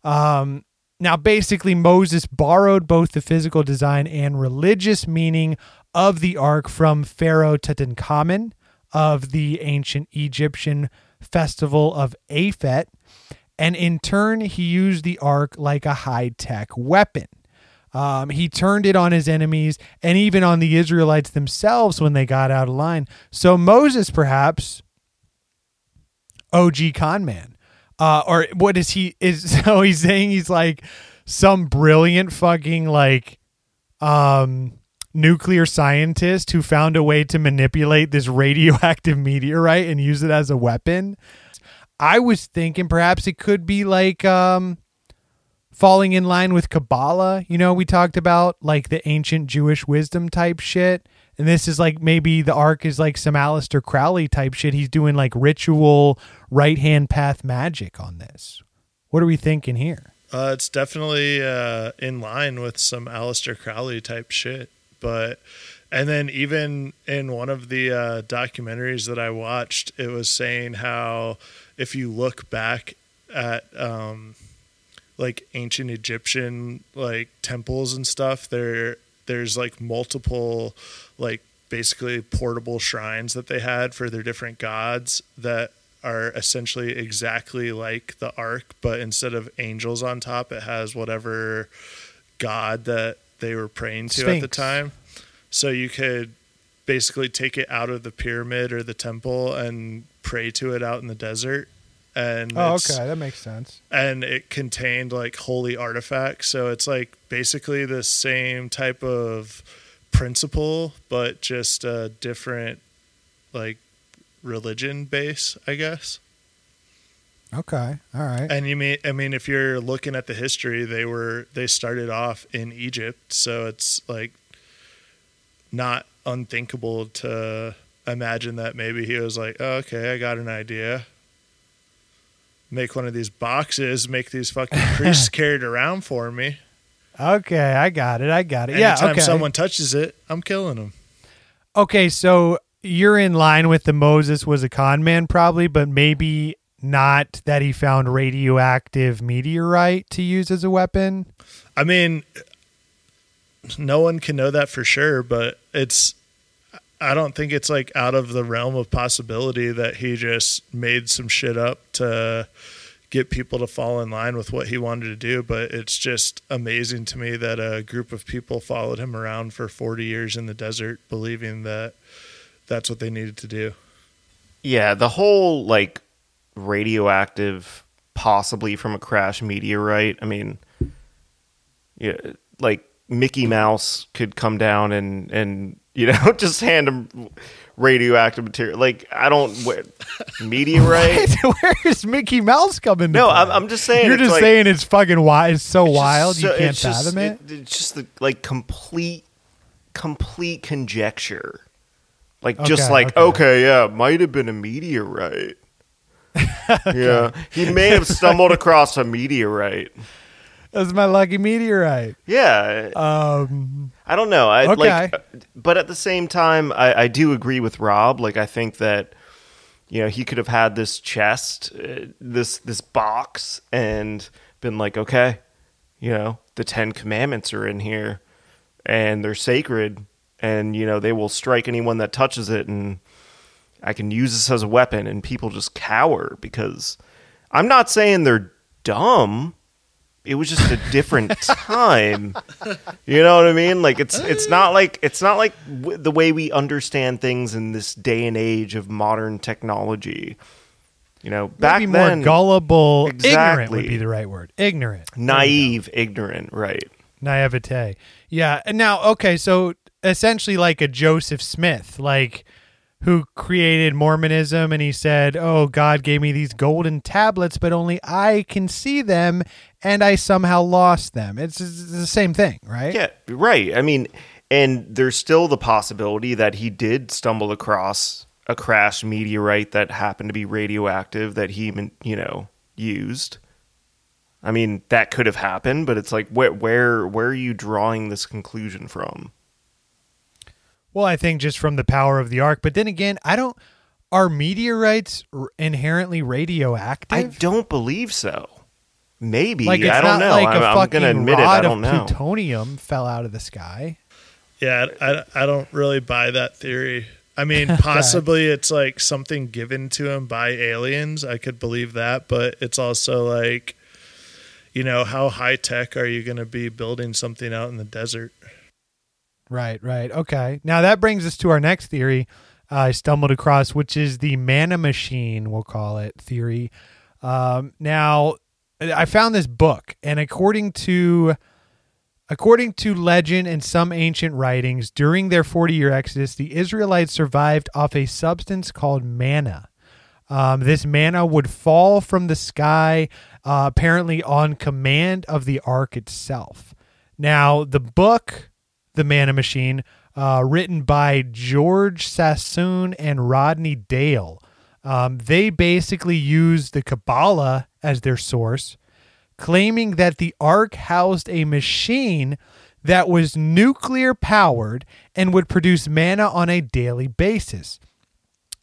Um, now, basically, Moses borrowed both the physical design and religious meaning of the ark from Pharaoh Tutankhamun of the ancient Egyptian festival of Aphet, and in turn, he used the ark like a high tech weapon. Um, he turned it on his enemies and even on the Israelites themselves when they got out of line. So Moses, perhaps, OG con man, uh, or what is he? Is so he's saying he's like some brilliant fucking like um nuclear scientist who found a way to manipulate this radioactive meteorite and use it as a weapon. I was thinking perhaps it could be like um falling in line with Kabbalah. You know, we talked about like the ancient Jewish wisdom type shit. And this is like maybe the ark is like some Aleister Crowley type shit. He's doing like ritual right hand path magic on this. What are we thinking here? Uh, it's definitely uh, in line with some Aleister Crowley type shit. But, and then even in one of the uh, documentaries that I watched, it was saying how if you look back at um, like ancient Egyptian like temples and stuff, there there's like multiple like basically portable shrines that they had for their different gods that are essentially exactly like the ark, but instead of angels on top, it has whatever god that they were praying to at the time. So you could basically take it out of the pyramid or the temple and pray to it out in the desert. And oh, it's- that makes sense. and it contained like holy artifacts. So it's like basically the same type of principle, but just a different like religion base, I guess. Okay. All right. And you mean I mean if you're looking at the history, they were they started off in Egypt, so it's like not unthinkable to imagine that maybe he was like, oh, "Okay, I got an idea. Make one of these boxes, make these fucking priests carried around for me. Okay, I got it. I got it. Yeah. Anytime Okay. someone touches it, I'm killing them." Okay, so you're in line with the Moses was a con man, probably, but maybe not that he found radioactive meteorite to use as a weapon. I mean, no one can know that for sure, but it's. I don't think it's like out of the realm of possibility that he just made some shit up to get people to fall in line with what he wanted to do. But it's just amazing to me that a group of people followed him around for 40 years in the desert, believing that that's what they needed to do. Yeah, the whole like radioactive, possibly from a crash meteorite. I mean, yeah, like Mickey Mouse could come down and and you know just hand him radioactive material. Like I don't what, meteorite. Where's Mickey Mouse coming? No? I'm, I'm just saying. You're just like- saying it's fucking wild. It's so it's wild you can't just- fathom it. It's just the, like complete, complete conjecture. Like just like okay. okay, yeah, might have been a meteorite. Yeah, he may have stumbled across a meteorite. That's my lucky meteorite. Yeah, Um, I don't know. I Okay. like, but at the same time, I, I do agree with Rob. Like, I think that you know he could have had this chest, uh, this this box, and been like, okay, you know, the Ten Commandments are in here, and they're sacred, and you know they will strike anyone that touches it, and I can use this as a weapon, and people just cower because I'm not saying they're dumb. It was just a different time. You know what I mean? Like it's it's not like it's not like w- the way we understand things in this day and age of modern technology. You know, back maybe then, more gullible, ignorant would be the right word. Ignorant, naive, ignorant, right? naivete. Yeah. And now, okay, so essentially like a Joseph Smith, like who created Mormonism, and he said, "Oh, God gave me these golden tablets, but only I can see them, and I somehow lost them." It's, it's the same thing, right? Yeah, right. I mean, and there's still the possibility that he did stumble across a crashed meteorite that happened to be radioactive that he, you know, used. I mean, that could have happened, but it's like, where, where, where are you drawing this conclusion from? Well, I think just from the power of the ark, but then again, I don't. Are meteorites r- inherently radioactive? I don't believe so. Maybe like it's I don't not know. like I'm, a I'm fucking gonna admit it. I don't of know. plutonium fell out of the sky. Yeah, I, I don't really buy that theory. I mean, possibly it's like something given to him by aliens. I could believe that, but it's also like, you know, how high tech are you going to be building something out in the desert? Right, right. Okay. Now that brings us to our next theory uh, I stumbled across, which is the manna machine, we'll call it theory. Um, now, I found this book, and according to according to legend and some ancient writings, during their 40 year exodus, the Israelites survived off a substance called manna. Um, this manna would fall from the sky, uh, apparently on command of the ark itself. Now, the book, The Manna Machine, uh, written by George Sassoon and Rodney Dale, um, they basically use the Kabbalah as their source, claiming that the ark housed a machine that was nuclear powered and would produce manna on a daily basis.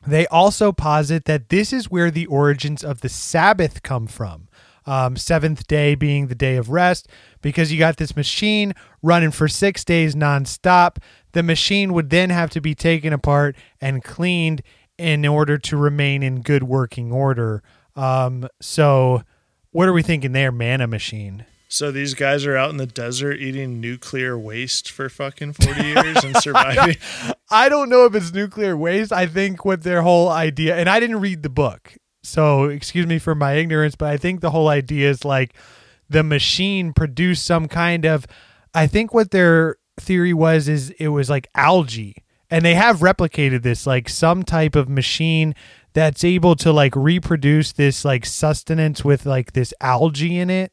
They also posit that this is where the origins of the Sabbath come from. Um, seventh day being the day of rest, because you got this machine running for six days nonstop. The machine would then have to be taken apart and cleaned in order to remain in good working order. Um, so, what are we thinking there, Manna Machine? So these guys are out in the desert eating nuclear waste for fucking 40 years and surviving. I don't know if it's nuclear waste. I think what their whole idea, and I didn't read the book, so excuse me for my ignorance, but I think the whole idea is like the machine produced some kind of. I think what their theory was is it was like algae, and they have replicated this like some type of machine that's able to like reproduce this like sustenance with like this algae in it.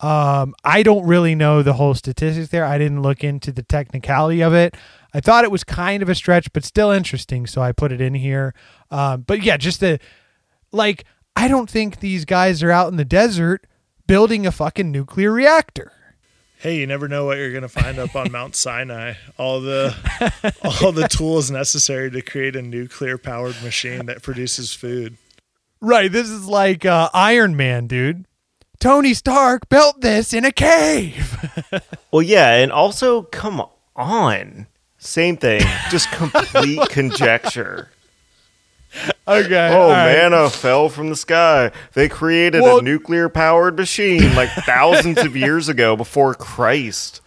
Um, I don't really know the whole statistics there. I didn't look into the technicality of it. I thought it was kind of a stretch, but still interesting, so I put it in here. Um, but yeah, just the like, I don't think these guys are out in the desert building a fucking nuclear reactor. Hey, you never know what you're going to find up on Mount Sinai. All the all the tools necessary to create a nuclear powered machine that produces food. Right. This is like uh, Iron Man, dude. Tony Stark built this in a cave. Well, yeah, and also, come on, same thing, just complete conjecture. Okay. Oh, right. manna fell from the sky. They created Well- a nuclear powered machine like thousands of years ago before Christ.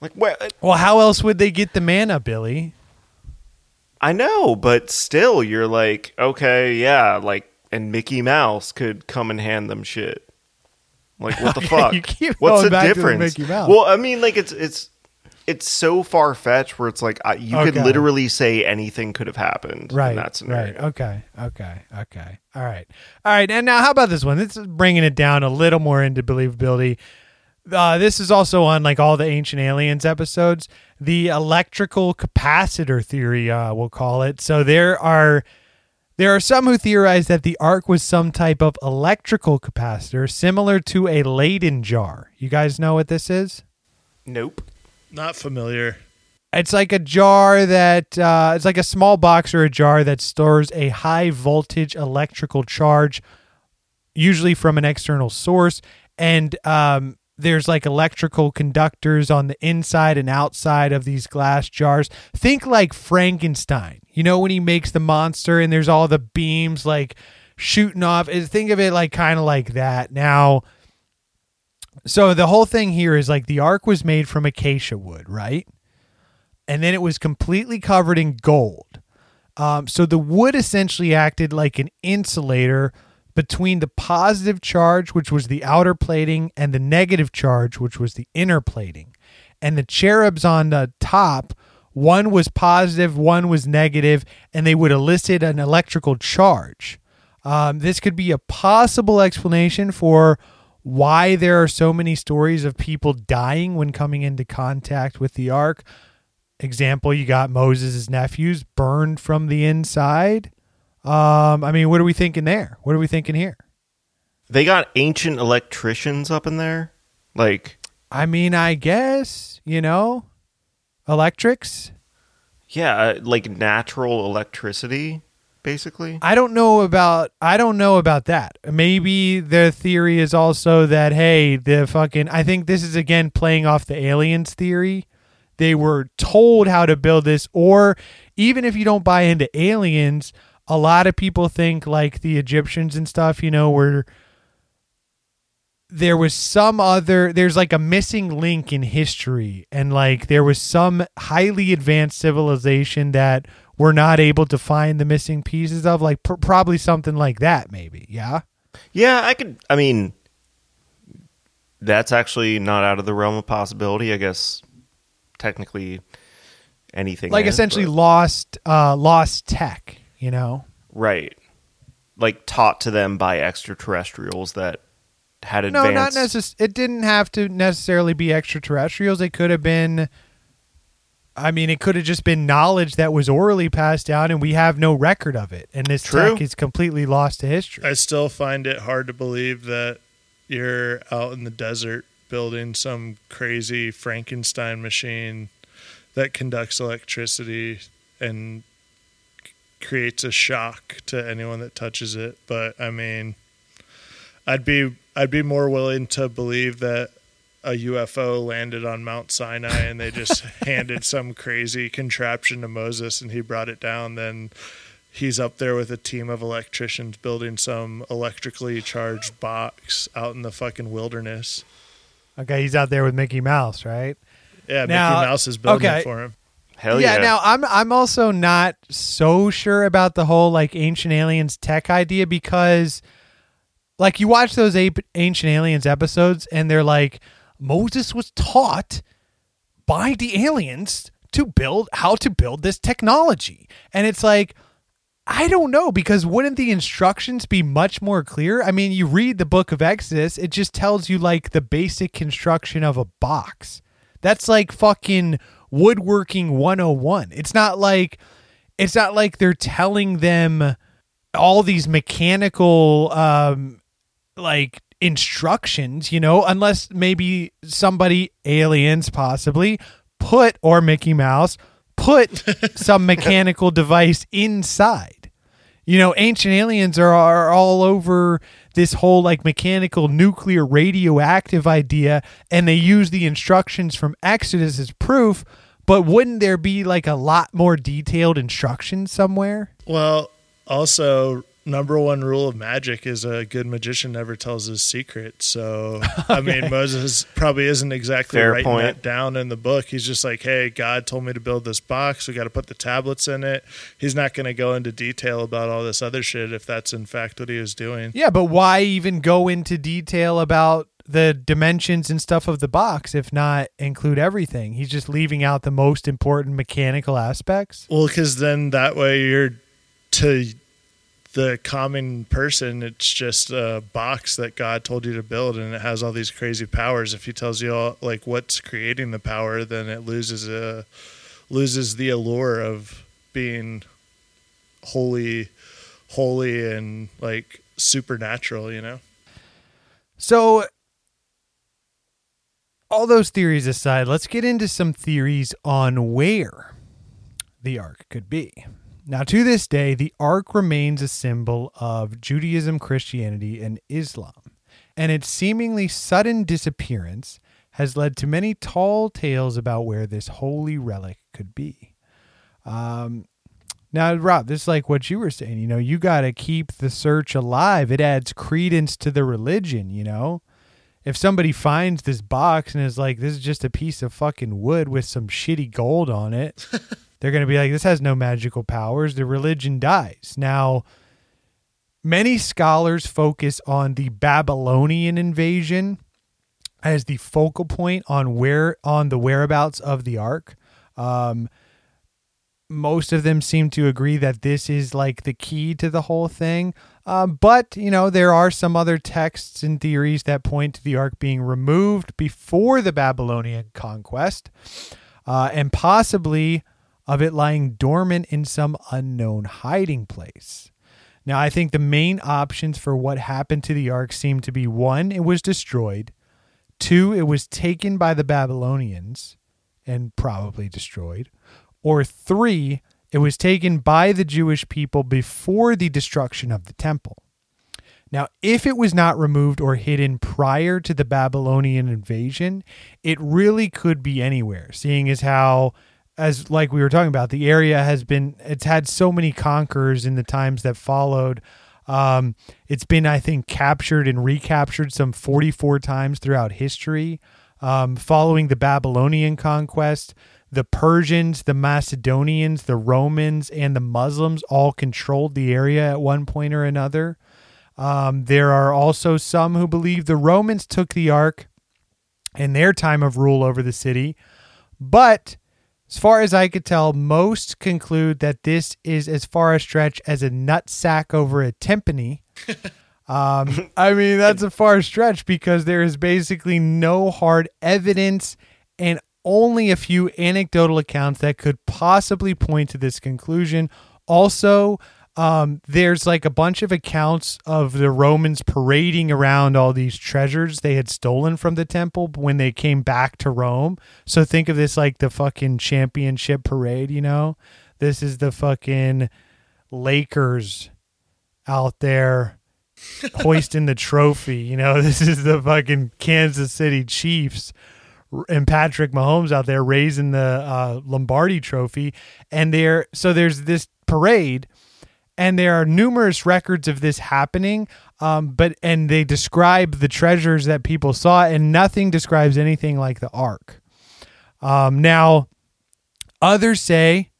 Like, what? Well, how else would they get the manna, Billy? I know, but still, you're like, okay, yeah, like, and Mickey Mouse could come and hand them shit. Like, what the fuck? What's the the difference? Mouse. Well, I mean, like, it's it's it's so far fetched where it's like I, you could literally say anything could have happened Right. in that scenario. Right. Okay. Okay. Okay. All right. All right. And now, how about this one? This is bringing it down a little more into believability. Uh, this is also on like all the Ancient Aliens episodes. The electrical capacitor theory, uh, we'll call it. So there are there are some who theorize that the ark was some type of electrical capacitor, similar to a Leyden jar. You guys know what this is? Nope. Not familiar. It's like a jar that uh, it's like a small box or a jar that stores a high voltage electrical charge, usually from an external source, and um, there's like electrical conductors on the inside and outside of these glass jars. Think like Frankenstein. You know when he makes the monster and there's all the beams like shooting off. Think of it like kind of like that. Now. So the whole thing here is like the ark was made from acacia wood, right? and then it was completely covered in gold. Um, so the wood essentially acted like an insulator between the positive charge, which was the outer plating, and the negative charge, which was the inner plating. And the cherubs on the top, one was positive, one was negative, and they would elicit an electrical charge. Um, this could be a possible explanation for why there are so many stories of people dying when coming into contact with the ark. Example you got moses' nephews burned from the inside. Um i mean what are we thinking there? What are we thinking here? They got ancient electricians up in there. Like, i mean i guess you know electrics? yeah, uh, like natural electricity, basically. i don't know about i don't know about that maybe their theory is also that hey the fucking i think this is again playing off the aliens theory they were told how to build this or even if you don't buy into aliens a lot of people think like the egyptians and stuff you know were there was some other there's like a missing link in history and like there was some highly advanced civilization that we're not able to find the missing pieces of like pr- probably something like that maybe yeah Yeah, I could. I mean, that's actually not out of the realm of possibility. I guess technically anything like is, essentially but- lost uh lost tech you know right, like taught to them by extraterrestrials that had no not necess- it didn't have to necessarily be extraterrestrials it could have been I mean, it could have just been knowledge that was orally passed down, and we have no record of it. And this True. tech is completely lost to history. I still find it hard to believe that you're out in the desert building some crazy Frankenstein machine that conducts electricity and creates a shock to anyone that touches it. But I mean, I'd be I'd be more willing to believe that a UFO landed on Mount Sinai and they just handed some crazy contraption to Moses and he brought it down than he's up there with a team of electricians building some electrically charged box out in the fucking wilderness. Okay, he's out there with Mickey Mouse, right? Yeah, Now- Mickey Mouse is building okay. it for him. Hell yeah! Now I'm I'm also not so sure about the whole like ancient aliens tech idea because, like, you watch those ancient aliens episodes and they're like Moses was taught by the aliens to build how to build this technology, and it's like. I don't know because wouldn't the instructions be much more clear? I mean, you read the book of Exodus, it just tells you like the basic construction of a box. That's like fucking woodworking 101. It's not like it's not like they're telling them all these mechanical um like instructions, you know, unless maybe somebody aliens possibly put or Mickey Mouse put some mechanical device inside. You know, ancient aliens are, are all over this whole like mechanical nuclear radioactive idea, and they use the instructions from Exodus as proof. But wouldn't there be like a lot more detailed instructions somewhere? Well, Also, number one rule of magic is a good magician never tells his secret. So, I mean, Moses probably isn't exactly Fair writing point. that down in the book. He's just like, hey, God told me to build this box. We got to put the tablets in it. He's not going to go into detail about all this other shit if that's in fact what he was doing. Yeah, but why even go into detail about the dimensions and stuff of the box if not include everything? He's just leaving out the most important mechanical aspects. Well, because then that way you're to the common person, it's just a box that God told you to build, and it has all these crazy powers. If He tells you all like what's creating the power, then it loses a loses the allure of being holy, holy, and like supernatural. You know. So, all those theories aside, let's get into some theories on where the ark could be. Now, to this day, the ark remains a symbol of Judaism, Christianity, and Islam, and its seemingly sudden disappearance has led to many tall tales about where this holy relic could be. Um, now, Rob, this is like what you were saying. You know, you got to keep the search alive. It adds credence to the religion, you know? If somebody finds this box and is like, this is just a piece of fucking wood with some shitty gold on it, they're going to be like, this has no magical powers. The religion dies. Now, many scholars focus on the Babylonian invasion as the focal point on where on the whereabouts of the ark. Um, most of them seem to agree that this is like the key to the whole thing. Um, but, you know, there are some other texts and theories that point to the ark being removed before the Babylonian conquest uh, and possibly of it lying dormant in some unknown hiding place. Now, I think the main options for what happened to the ark seem to be one, it was destroyed, two, it was taken by the Babylonians and probably destroyed, or three, it was taken by the Jewish people before the destruction of the temple. Now, if it was not removed or hidden prior to the Babylonian invasion, it really could be anywhere, seeing as how, as like we were talking about, the area has been, it's had so many conquerors in the times that followed. Um, it's been, I think, captured and recaptured some 44 times throughout history. Um, following the Babylonian conquest, the Persians, the Macedonians, the Romans, and the Muslims all controlled the area at one point or another. Um, there are also some who believe the Romans took the ark in their time of rule over the city. But as far as I could tell, most conclude that this is as far a stretch as a nut sack over a timpani. um, I mean, that's a far stretch because there is basically no hard evidence and only a few anecdotal accounts that could possibly point to this conclusion. Also, um, there's like a bunch of accounts of the Romans parading around all these treasures they had stolen from the temple when they came back to Rome. So think of this like the fucking championship parade, you know? This is the fucking Lakers out there hoisting the trophy, you know? This is the fucking Kansas City Chiefs and Patrick Mahomes out there raising the uh, Lombardi trophy. And there, so there's this parade and there are numerous records of this happening um, but and they describe the treasures that people saw and nothing describes anything like the ark. Um, now others say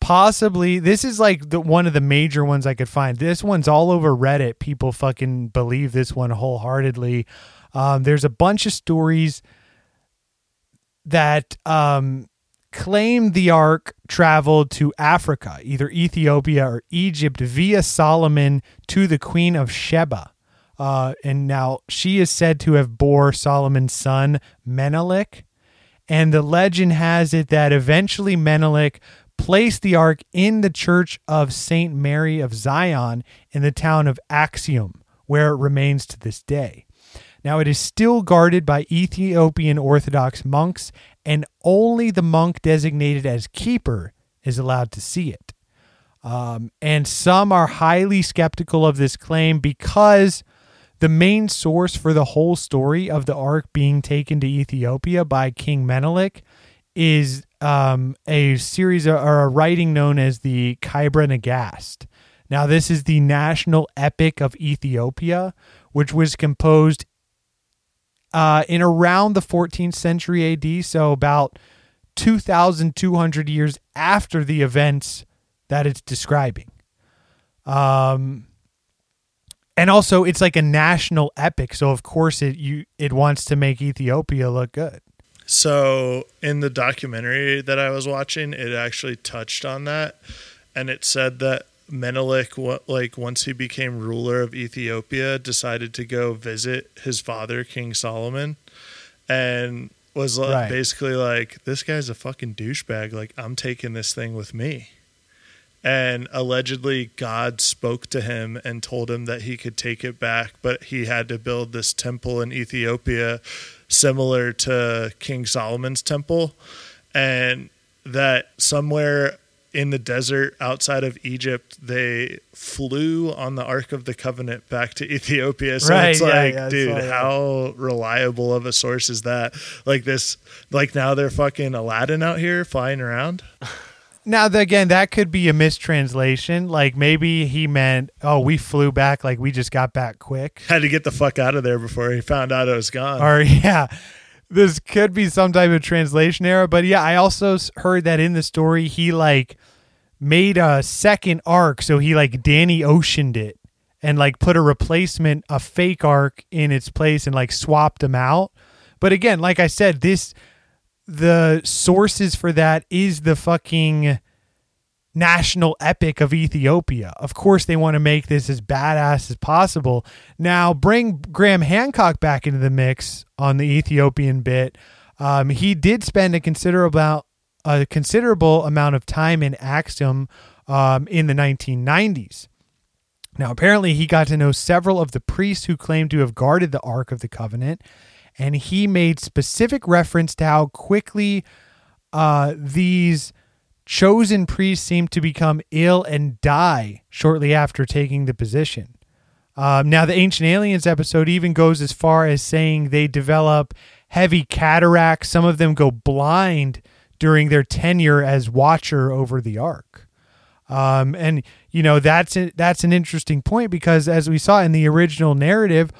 possibly this is like the one of the major ones i could find. This one's all over reddit. People fucking believe this one wholeheartedly. Um, there's a bunch of stories that um, claim the ark traveled to Africa, either Ethiopia or Egypt, via Solomon to the queen of Sheba. Uh, and now she is said to have bore Solomon's son Menelik. And the legend has it that eventually Menelik placed the ark in the church of Saint Mary of Zion in the town of Axum, where it remains to this day. Now, it is still guarded by Ethiopian Orthodox monks, and only the monk designated as keeper is allowed to see it. Um, and some are highly skeptical of this claim because the main source for the whole story of the ark being taken to Ethiopia by King Menelik is um, a series or a writing known as the Kebra Nagast. Now, this is the national epic of Ethiopia, which was composed uh, in around the 14th century AD, so about 2,200 years after the events that it's describing. Um, and also, it's like a national epic, so of course it you it wants to make Ethiopia look good. So in the documentary that I was watching, it actually touched on that, and it said that Menelik, what like once he became ruler of Ethiopia, decided to go visit his father, King Solomon, and was like, Right. basically like, "This guy's a fucking douchebag. Like, I'm taking this thing with me." And allegedly, God spoke to him and told him that he could take it back, but he had to build this temple in Ethiopia similar to King Solomon's temple. And that somewhere in the desert outside of Egypt, they flew on the Ark of the Covenant back to Ethiopia. So Right, it's yeah, like, yeah, dude, how reliable of a source is that? Like this, like now they're fucking Aladdin out here flying around. Now, again, that could be a mistranslation. Like maybe he meant, "Oh, we flew back, like we just got back quick." Had to get the fuck out of there before he found out it was gone. or yeah this could be some type of translation error but yeah i also heard that in the story he like made a second ark so he like danny oceaned it and like put a replacement a fake ark in its place and like swapped them out. But again like i said this the sources for that is the fucking national epic of Ethiopia. Of course, they want to make this as badass as possible. Now, bring Graham Hancock back into the mix on the Ethiopian bit. Um, he did spend a considerable a considerable amount of time in Axum um, in the 1990s. Now, apparently, he got to know several of the priests who claimed to have guarded the Ark of the Covenant, and he made specific reference to how quickly uh, these chosen priests seem to become ill and die shortly after taking the position. Um, now, the Ancient Aliens episode even goes as far as saying they develop heavy cataracts. Some of them go blind during their tenure as watcher over the Ark. Um, and you know that's a, that's an interesting point because as we saw in the original narrative,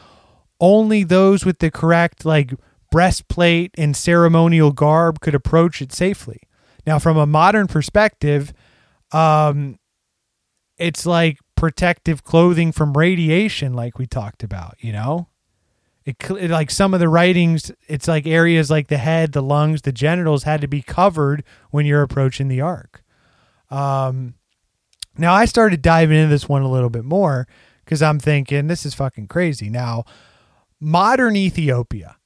only those with the correct like breastplate and ceremonial garb could approach it safely. Now, from a modern perspective, um, it's like protective clothing from radiation, like we talked about. You know, it, it like some of the writings, it's like areas like the head, the lungs, the genitals had to be covered when you're approaching the ark. Um, now I started diving into this one a little bit more because I'm thinking this is fucking crazy. Now, modern Ethiopia,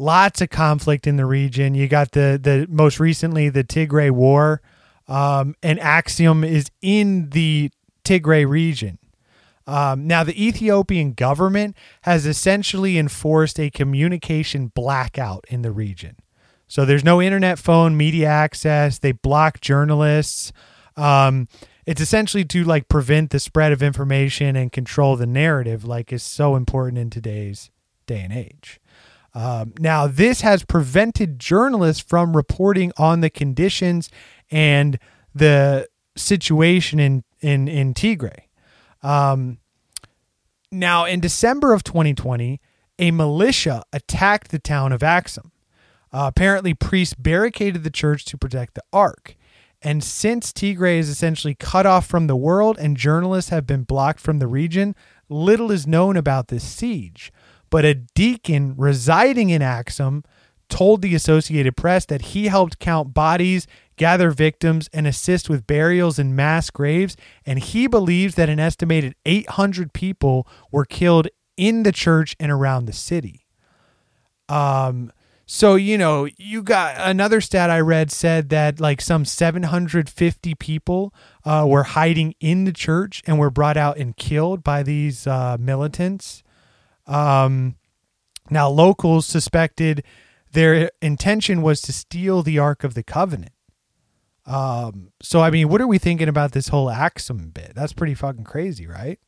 lots of conflict in the region. You got the the most recently the Tigray War, um, and Axum is in the Tigray region. Um, now, the Ethiopian government has essentially enforced a communication blackout in the region. So there's no internet, phone, media access. They block journalists. Um, it's essentially to like prevent the spread of information and control the narrative, like is so important in today's day and age. Um, now, this has prevented journalists from reporting on the conditions and the situation in in in Tigray. Um, now, in December of 2020, a militia attacked the town of Axum. Uh, apparently, priests barricaded the church to protect the ark. And since Tigray is essentially cut off from the world and journalists have been blocked from the region, little is known about this siege. But a deacon residing in Axum told the Associated Press that he helped count bodies, gather victims, and assist with burials in mass graves. And he believes that an estimated 800 people were killed in the church and around the city. Um, so you know, you got another stat I read said that like some 750 people uh, were hiding in the church and were brought out and killed by these uh, militants. Um, now, locals suspected their intention was to steal the Ark of the Covenant. Um, so I mean, what are we thinking about this whole Axum bit? That's pretty fucking crazy, right?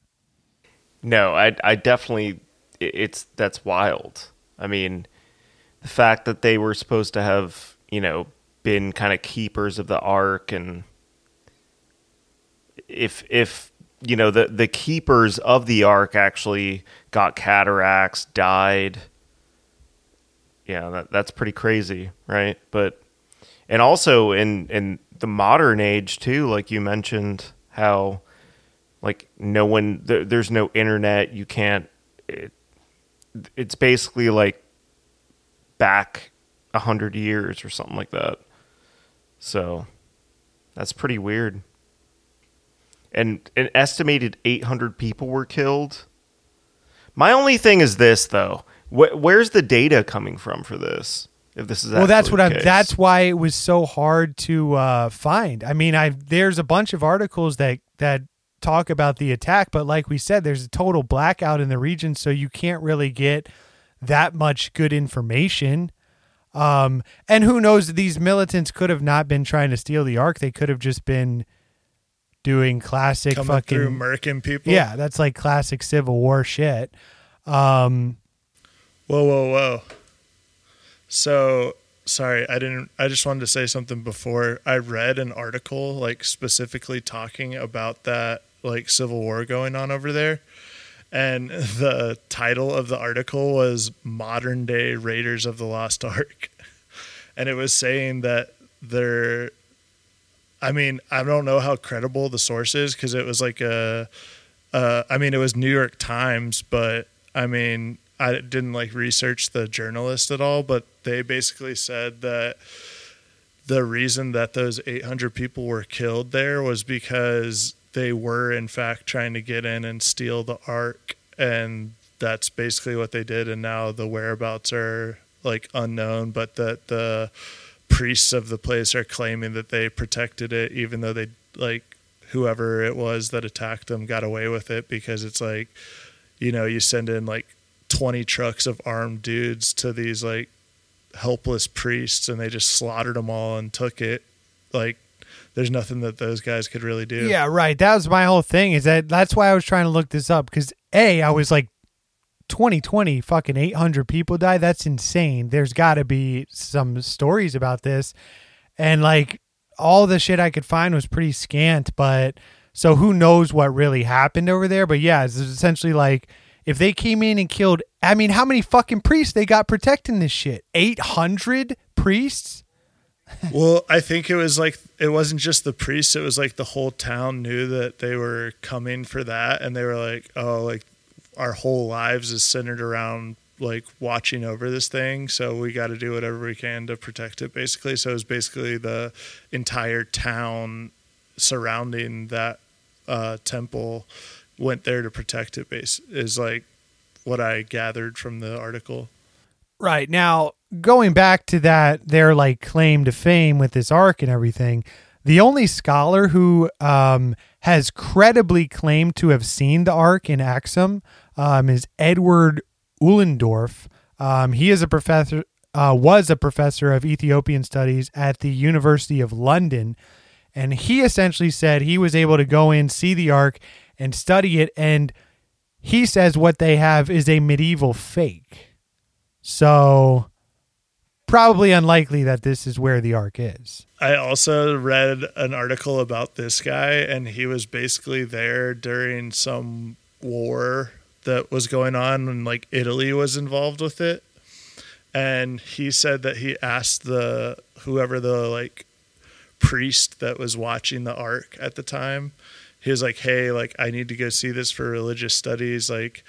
No, I I definitely it's that's wild. I mean, the fact that they were supposed to have, you know, been kind of keepers of the ark and if if you know the the keepers of the ark actually got cataracts, died. Yeah, that, that's pretty crazy, right? But and also in in the modern age too, like you mentioned, how like no one there, there's no internet, you can't. It, it's basically like back a hundred years or something like that. So that's pretty weird. And an estimated 800 people were killed. My only thing is this, though. Wh- where's the data coming from for this? If this is well, that's what I'm. That's why it was so hard to uh, find. I mean, I there's a bunch of articles that that talk about the attack, but like we said, there's a total blackout in the region, so you can't really get that much good information. Um, and who knows? These militants could have not been trying to steal the ark; they could have just been doing classic Coming fucking through murking people. yeah. That's like classic Civil War shit. Um, Whoa, whoa, whoa. So sorry, I didn't I just wanted to say something before. I read an article like specifically talking about that like civil war going on over there. And the title of the article was Modern Day Raiders of the Lost Ark. And it was saying that they're I mean, I don't know how credible the source is because it was like a uh, I mean, it was New York Times, but I mean, I didn't like research the journalist at all, but they basically said that the reason that those 800 people were killed there was because they were in fact trying to get in and steal the ark and that's basically what they did and now the whereabouts are like unknown but that the priests of the place are claiming that they protected it even though they like whoever it was that attacked them got away with it because it's like you know you send in like 20 trucks of armed dudes to these like helpless priests and they just slaughtered them all and took it like there's nothing that those guys could really do Yeah, right. That was my whole thing. Is that that's why I was trying to look this up because a I was like, 2020, fucking 800 people died. That's insane. There's got to be some stories about this, and like all the shit I could find was pretty scant. But so who knows what really happened over there? But yeah, it's essentially like if they came in and killed. I mean, how many fucking priests they got protecting this shit? 800 priests. well i think it was like it wasn't just the priests it was like the whole town knew that they were coming for that and they were like oh like our whole lives is centered around like watching over this thing. So we got to do whatever we can to protect it basically. So it was basically the entire town surrounding that uh, temple went there to protect it base is like what i gathered from the article. Right. Now, going back to that, their like claim to fame with this ark and everything, the only scholar who um, has credibly claimed to have seen the ark in Axum um, is Edward Ullendorff. Um, he is a professor, uh, was a professor of Ethiopian studies at the University of London. And he essentially said he was able to go in, see the Ark, and study it. And he says what they have is a medieval fake. So probably unlikely that this is where the ark is. I also read an article about this guy, and he was basically there during some war that was going on, and like Italy was involved with it. And he said that he asked the whoever the like priest that was watching the ark at the time, he was like, "Hey, like I need to go see this for religious studies. Like,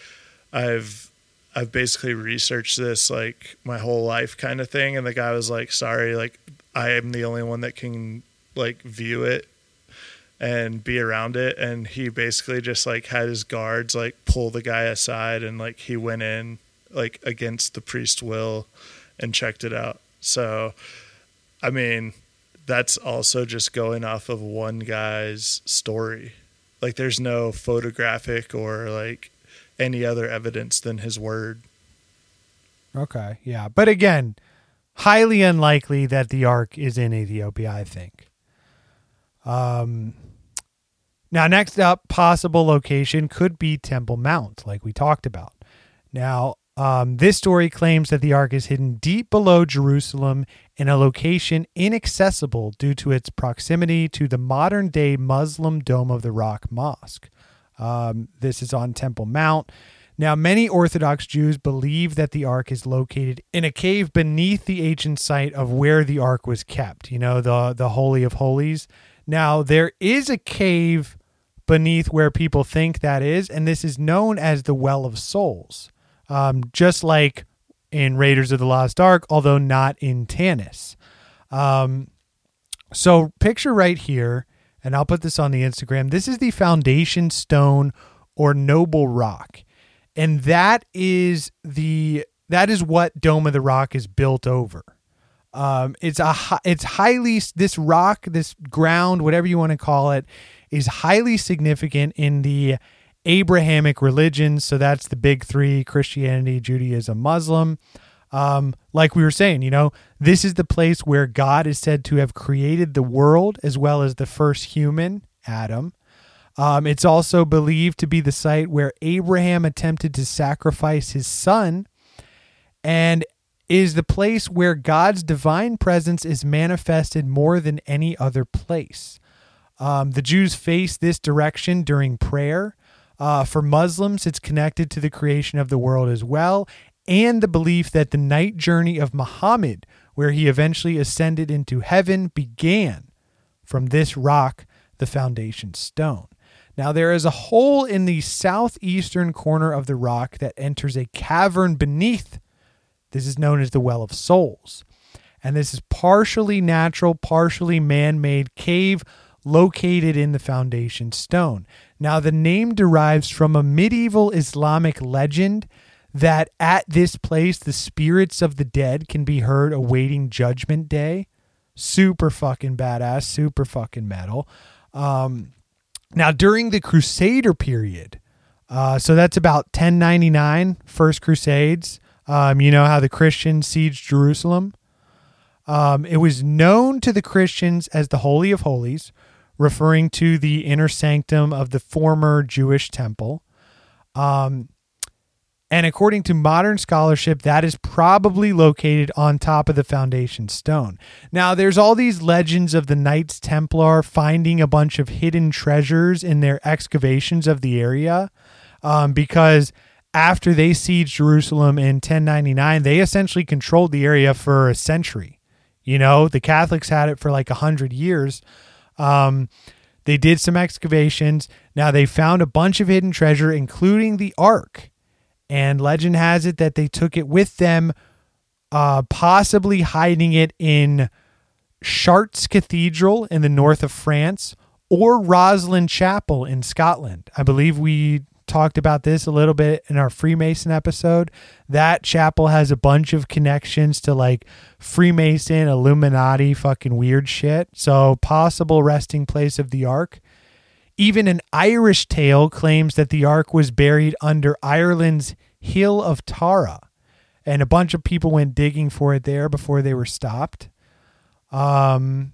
I've I've basically researched this like my whole life kind of thing. And the guy was like, sorry, like I am the only one that can like view it and be around it. And he basically just like had his guards like pull the guy aside and like he went in like against the priest's will and checked it out. So, I mean, that's also just going off of one guy's story. Like there's no photographic or like any other evidence than his word. Okay. Yeah. But again, highly unlikely that the ark is in Ethiopia, I think. Um now next up possible location could be Temple Mount like we talked about. Now, um, this story claims that the ark is hidden deep below Jerusalem in a location inaccessible due to its proximity to the modern day Muslim Dome of the Rock Mosque. Um, this is on Temple Mount. Now, many Orthodox Jews believe that the ark is located in a cave beneath the ancient site of where the ark was kept, you know, the, the Holy of Holies. Now, there is a cave beneath where people think that is, and this is known as the Well of Souls, um, just like in Raiders of the Lost Ark, although not in Tanis. Um, so, picture right here, and I'll put this on the Instagram. This is the foundation stone or noble rock and that is the that is what Dome of the Rock is built over. Um, it's a it's highly this rock, this ground, whatever you want to call it, is highly significant in the Abrahamic religions. So that's the big three: Christianity, Judaism, Muslim. Um, like we were saying, you know, this is the place where God is said to have created the world as well as the first human, Adam. Um, it's also believed to be the site where Abraham attempted to sacrifice his son and is the place where God's divine presence is manifested more than any other place. Um, the Jews face this direction during prayer. Uh, for Muslims, it's connected to the creation of the world as well, and the belief that the night journey of Muhammad, where he eventually ascended into heaven, began from this rock, the foundation stone. Now, there is a hole in the southeastern corner of the rock that enters a cavern beneath. This is known as the Well of Souls. And this is partially natural, partially man made cave located in the foundation stone. Now, the name derives from a medieval Islamic legend that at this place the spirits of the dead can be heard awaiting Judgment Day. Super fucking badass, super fucking metal. Um, now, during the Crusader period, uh, so that's about 1099, First Crusades. Um, you know how the Christians sieged Jerusalem? Um, it was known to the Christians as the Holy of Holies, referring to the inner sanctum of the former Jewish temple. Um, and according to modern scholarship, that is probably located on top of the foundation stone. Now, there's all these legends of the Knights Templar finding a bunch of hidden treasures in their excavations of the area um, because after they sieged Jerusalem in 1099, they essentially controlled the area for a century. You know, the Catholics had it for like a hundred years. Um, they did some excavations. Now they found a bunch of hidden treasure, including the Ark. And legend has it that they took it with them, uh, possibly hiding it in Chartres Cathedral in the north of France or Rosslyn Chapel in Scotland. I believe we talked about this a little bit in our Freemason episode. That chapel has a bunch of connections to like Freemason, Illuminati, fucking weird shit. So, possible resting place of the Ark. Even an Irish tale claims that the ark was buried under Ireland's Hill of Tara, and a bunch of people went digging for it there before they were stopped. Um,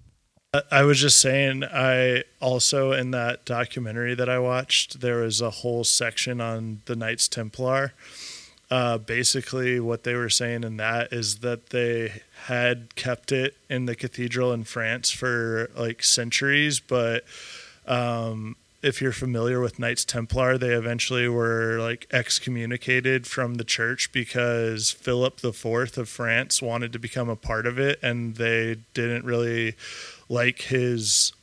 I was just saying, I also in that documentary that I watched, there was a whole section on the Knights Templar. Uh, basically, what they were saying in that is that they had kept it in the cathedral in France for like centuries, but um, if you're familiar with Knights Templar, they eventually were like excommunicated from the church because Philip IV of France wanted to become a part of it, and they didn't really like his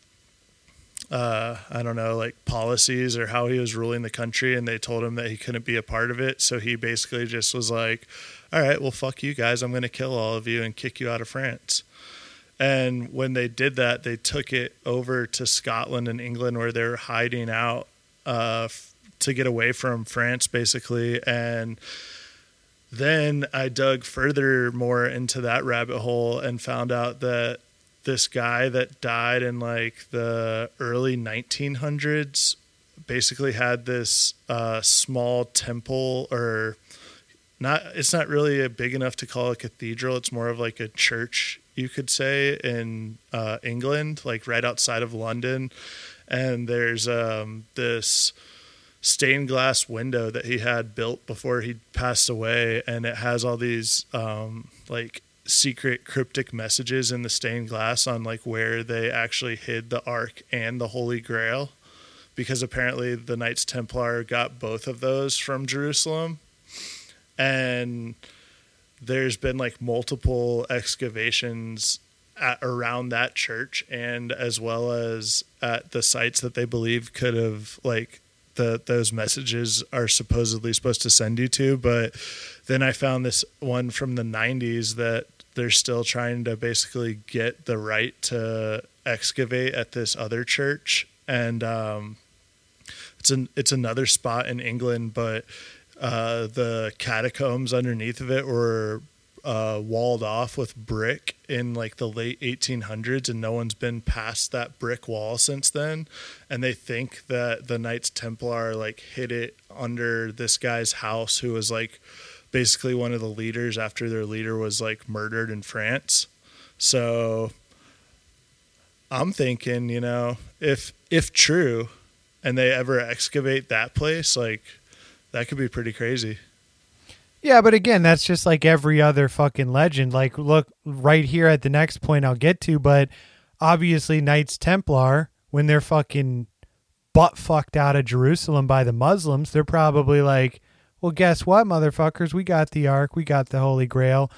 uh, I don't know, like policies or how he was ruling the country, and they told him that he couldn't be a part of it. So he basically just was like, "All right, well, fuck you guys. I'm going to kill all of you and kick you out of France." And when they did that, they took it over to Scotland and England, where they're hiding out uh, f- to get away from France, basically. And then I dug further more into that rabbit hole and found out that this guy that died in like the early 1900s basically had this uh, small temple or not it's not really a big enough to call a cathedral. It's more of like a church you could say in uh, england like right outside of london. And there's um, this stained glass window that he had built before he passed away. And it has all these um, like secret cryptic messages in the stained glass on like where they actually hid the ark and the holy grail because apparently the Knights Templar got both of those from Jerusalem. And there's been like multiple excavations at, around that church and as well as at the sites that they believe could have like the those messages are supposedly supposed to send you to but then i found this one from the 90s that they're still trying to basically get the right to excavate at this other church and um, it's an it's another spot in england but uh, the catacombs underneath of it were uh, walled off with brick in like the late 1800s, and no one's been past that brick wall since then. And they think that the Knights Templar like hid it under this guy's house, who was like basically one of the leaders after their leader was like murdered in France. So I'm thinking, you know, if if true, and they ever excavate that place, like that could be pretty crazy. Yeah, but again, that's just like every other fucking legend. Like, look right here at the next point I'll get to, but obviously, Knights Templar, when they're fucking butt fucked out of Jerusalem by the Muslims, they're probably like, well, guess what, motherfuckers? We got the Ark, we got the Holy Grail,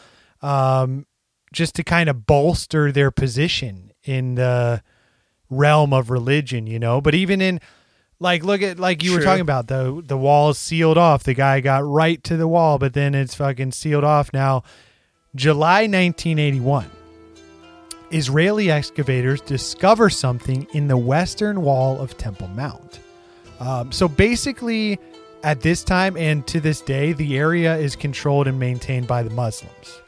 um, just to kind of bolster their position in the realm of religion, you know? But even in like look at like you were talking about the the wall is sealed off. The guy got right to the wall, but then it's fucking sealed off now. July 1981. Israeli excavators discover something in the western wall of Temple Mount. Um, so basically, at this time and to this day, the area is controlled and maintained by the Muslims.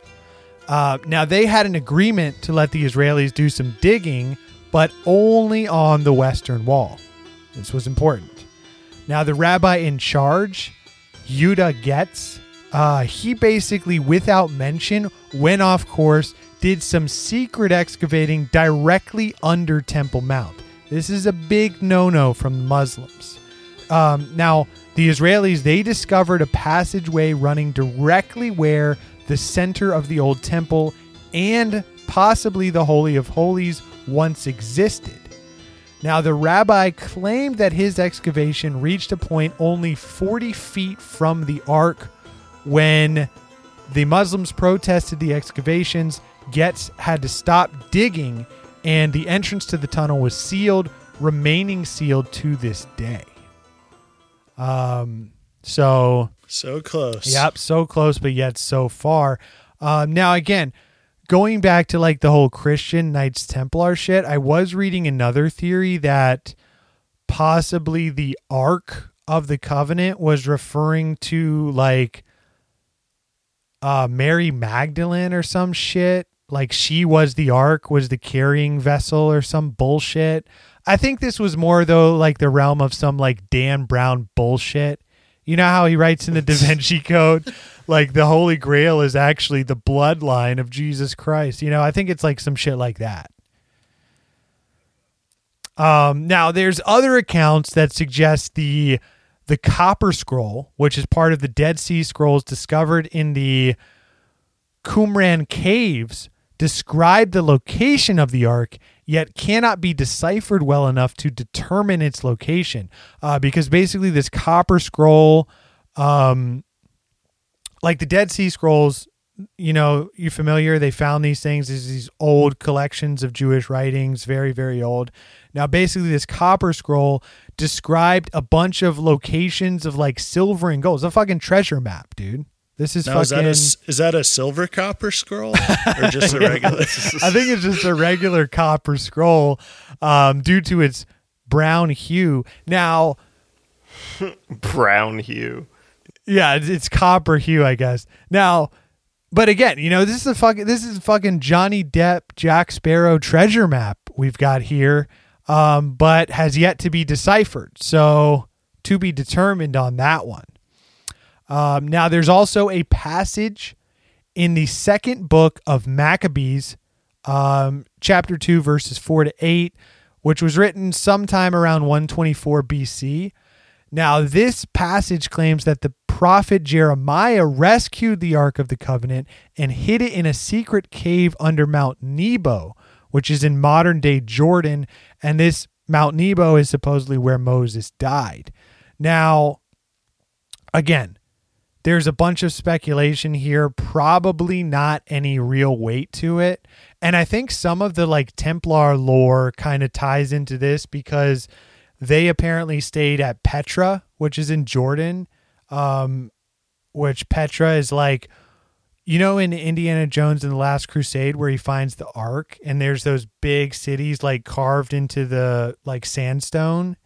Uh, now, they had an agreement to let the Israelis do some digging, but only on the western wall. This was important. Now, the rabbi in charge, Yuda Getz, uh, he basically, without mention, went off course, did some secret excavating directly under Temple Mount. This is a big no no from the Muslims. Um, now, the Israelis, they discovered a passageway running directly where the center of the old temple and possibly the Holy of Holies once existed. Now, the rabbi claimed that his excavation reached a point only 40 feet from the ark when the Muslims protested the excavations. Getz had to stop digging, and the entrance to the tunnel was sealed, remaining sealed to this day. Um, so So close. Yep, so close, but yet so far. Um, now, again, going back to like the whole Christian Knights Templar shit, I was reading another theory that possibly the Ark of the Covenant was referring to like uh, Mary Magdalene or some shit. Like she was the Ark, was the carrying vessel or some bullshit. I think this was more though like the realm of some like Dan Brown bullshit. You know how he writes in the Da Vinci Code, like the Holy Grail is actually the bloodline of Jesus Christ. You know, I think it's like some shit like that. Um, now, there's other accounts that suggest the the Copper Scroll, which is part of the Dead Sea Scrolls discovered in the Qumran caves, describe the location of the Ark, yet cannot be deciphered well enough to determine its location. Uh, because basically, this Copper Scroll, um, like the Dead Sea Scrolls, you know, you're familiar? They found these things. There's these old collections of Jewish writings, very, very old. Now, basically, this copper scroll described a bunch of locations of like silver and gold. It's a fucking treasure map, dude. This is Now, is that, fucking. is that a silver copper scroll or just a regular? I think it's just a regular copper scroll um, due to its brown hue. Now, Brown hue. Yeah, it's, it's copper hue, I guess. Now, but again, you know, this is a fucking this is a fucking Johnny Depp Jack Sparrow treasure map we've got here, um, but has yet to be deciphered. So to be determined on that one. Um, now, there's also a passage in the second book of Maccabees, um, chapter two, verses four to eight, which was written sometime around 124 BC. Now, this passage claims that the prophet Jeremiah rescued the Ark of the Covenant and hid it in a secret cave under Mount Nebo, which is in modern day Jordan. And this Mount Nebo is supposedly where Moses died. Now, again, there's a bunch of speculation here, probably not any real weight to it. And I think some of the like Templar lore kind of ties into this because they apparently stayed at Petra, which is in Jordan, um, which Petra is like, you know, in Indiana Jones and the Last Crusade, where he finds the Ark, and there's those big cities like carved into the like sandstone.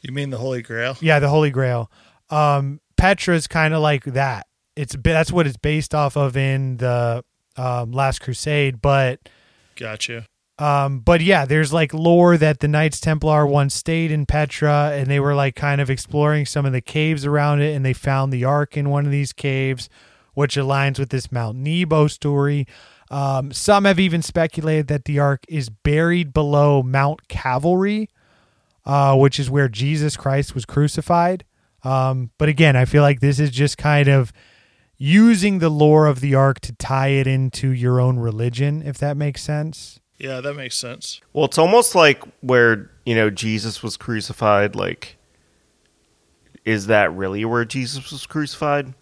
You mean the Holy Grail? Yeah, the Holy Grail. Um, Petra is kind of like that. It's that's what it's based off of in the um, Last Crusade, but Gotcha. um, but yeah, there's like lore that the Knights Templar once stayed in Petra and they were like kind of exploring some of the caves around it and they found the Ark in one of these caves, which aligns with this Mount Nebo story. Um, some have even speculated that the Ark is buried below Mount Calvary, uh, which is where Jesus Christ was crucified. Um, but again, I feel like this is just kind of using the lore of the Ark to tie it into your own religion, if that makes sense. Yeah, that makes sense. Well, it's almost like where, you know, Jesus was crucified. Like, is that really where Jesus was crucified?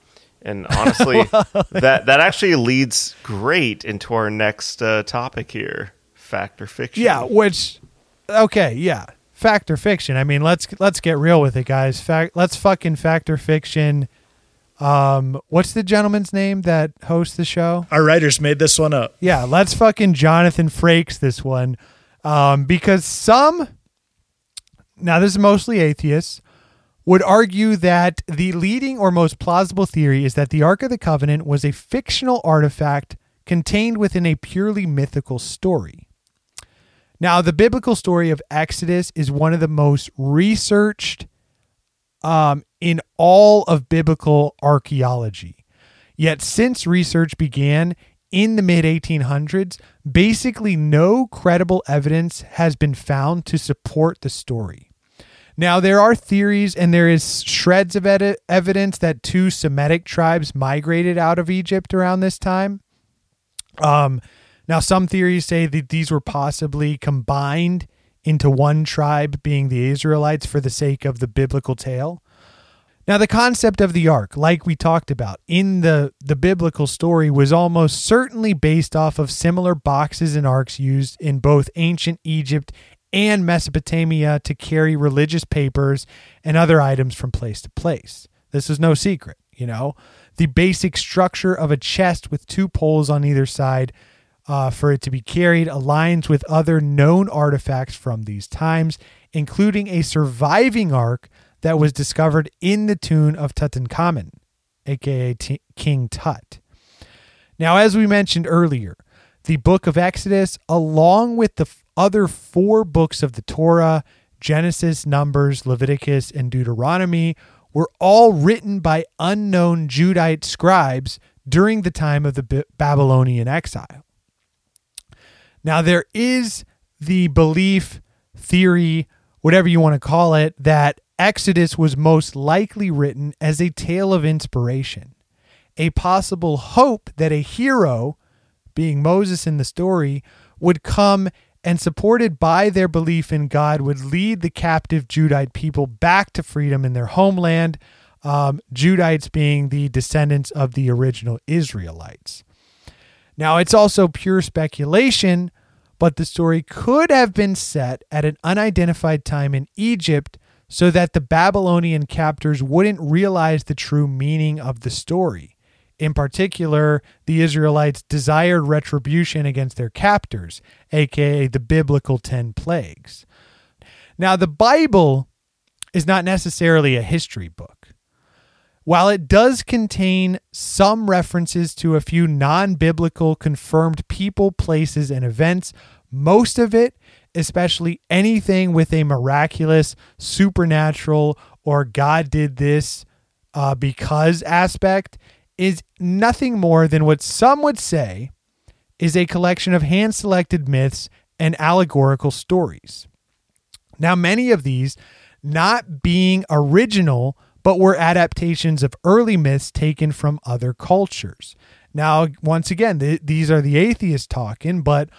And honestly, that, that actually leads great into our next uh, topic here fact or fiction. Yeah, which okay, yeah. Fact or fiction. I mean, let's let's get real with it, guys. Fact let's fucking fact or fiction. Um what's the gentleman's name that hosts the show? Our writers made this one up. Yeah, let's fucking Jonathan Frakes this one. Um because some now this is mostly atheists would argue that the leading or most plausible theory is that the Ark of the Covenant was a fictional artifact contained within a purely mythical story. Now, the biblical story of Exodus is one of the most researched um, in all of biblical archaeology. Yet, since research began in the mid 1800s, basically no credible evidence has been found to support the story. Now, there are theories and there is shreds of edi- evidence that two Semitic tribes migrated out of Egypt around this time. Um, now, some theories say that these were possibly combined into one tribe, being the Israelites, for the sake of the biblical tale. Now, the concept of the ark, like we talked about in the, the biblical story, was almost certainly based off of similar boxes and arks used in both ancient Egypt and Mesopotamia to carry religious papers and other items from place to place. This is no secret, you know. The basic structure of a chest with two poles on either side uh, for it to be carried aligns with other known artifacts from these times, including a surviving ark that was discovered in the tomb of Tutankhamun, aka T- King Tut. Now, as we mentioned earlier, the book of Exodus, along with the f- other four books of the Torah, Genesis, Numbers, Leviticus, and Deuteronomy, were all written by unknown Judite scribes during the time of the B- Babylonian exile. Now, there is the belief, theory, whatever you want to call it, that Exodus was most likely written as a tale of inspiration, a possible hope that a hero, being Moses in the story, would come and, supported by their belief in God, would lead the captive Judite people back to freedom in their homeland, um, Judites being the descendants of the original Israelites. Now, it's also pure speculation, but the story could have been set at an unidentified time in Egypt so that the Babylonian captors wouldn't realize the true meaning of the story. In particular, the Israelites desired retribution against their captors, aka the biblical 10 plagues. Now, the Bible is not necessarily a history book. While it does contain some references to a few non biblical confirmed people, places, and events, most of it, especially anything with a miraculous, supernatural, or God did this uh, because aspect, is nothing more than what some would say is a collection of hand selected myths and allegorical stories. Now, many of these not being original, but were adaptations of early myths taken from other cultures. Now, once again, th- these are the atheists talking, but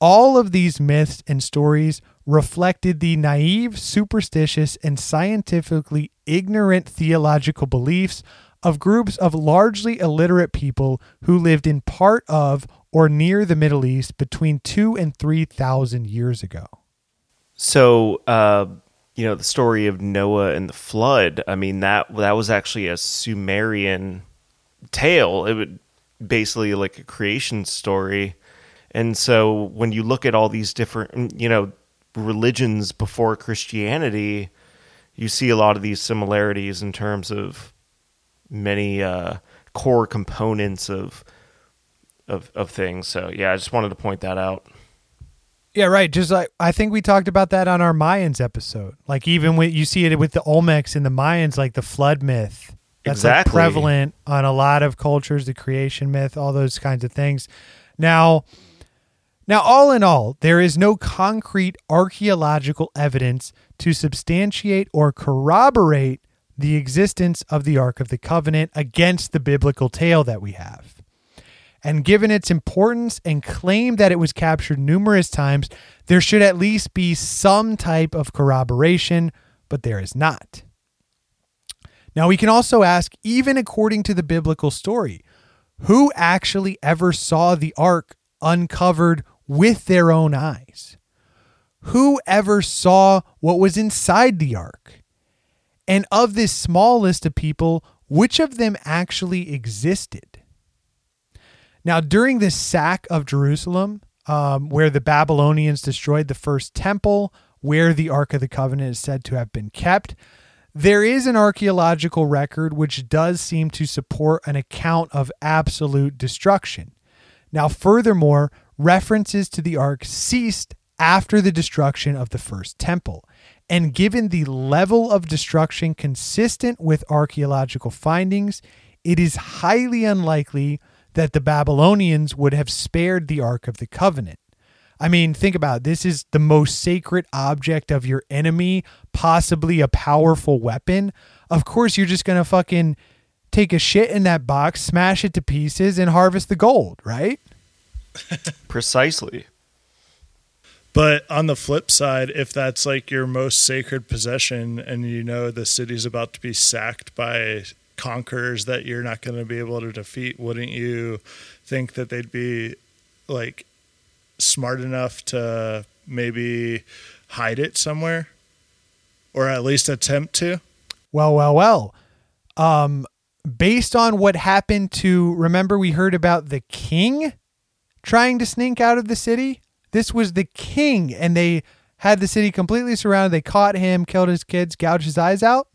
all of these myths and stories reflected the naive, superstitious, and scientifically ignorant theological beliefs of groups of largely illiterate people who lived in part of or near the Middle East between two and 3,000 years ago. So, uh, you know, the story of Noah and the flood. I mean that that was actually a Sumerian tale. It would basically like a creation story. And so, when you look at all these different, you know, religions before Christianity, you see a lot of these similarities in terms of many uh, core components of of of things. So, yeah, I just wanted to point that out. Yeah, right. Just like I think we talked about that on our Mayans episode. Like even when you see it with the Olmecs and the Mayans, like the flood myth. That's like prevalent on a lot of cultures, the creation myth, all those kinds of things. Now now all in all, there is no concrete archaeological evidence to substantiate or corroborate the existence of the Ark of the Covenant against the biblical tale that we have. And given its importance and claim that it was captured numerous times, there should at least be some type of corroboration, but there is not. Now, we can also ask, even according to the biblical story, who actually ever saw the ark uncovered with their own eyes? Who ever saw what was inside the ark? And of this small list of people, which of them actually existed? Now, during this sack of Jerusalem, um, where the Babylonians destroyed the first temple, where the Ark of the Covenant is said to have been kept, there is an archaeological record which does seem to support an account of absolute destruction. Now, furthermore, references to the ark ceased after the destruction of the first temple. And given the level of destruction consistent with archaeological findings, it is highly unlikely that the Babylonians would have spared the Ark of the Covenant. I mean, think about it. this is the most sacred object of your enemy, possibly a powerful weapon. Of course, you're just going to fucking take a shit in that box, smash it to pieces, and harvest the gold, right? Precisely. But on the flip side, if that's like your most sacred possession and you know the city's about to be sacked by conquerors that you're not going to be able to defeat, wouldn't you think that they'd be like smart enough to maybe hide it somewhere or at least attempt to? Well, well, well. Um, based on what happened to, remember, we heard about the king trying to sneak out of the city? This was the king, and they had the city completely surrounded. They caught him, killed his kids, gouged his eyes out.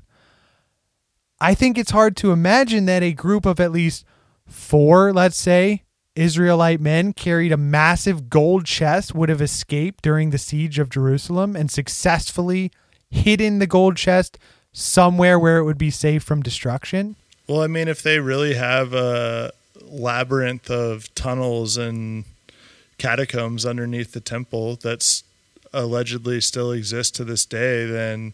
I think it's hard to imagine that a group of at least four, let's say, Israelite men carried a massive gold chest would have escaped during the siege of Jerusalem and successfully hidden the gold chest somewhere where it would be safe from destruction. Well, I mean, if they really have a labyrinth of tunnels and catacombs underneath the temple that's allegedly still exists to this day, then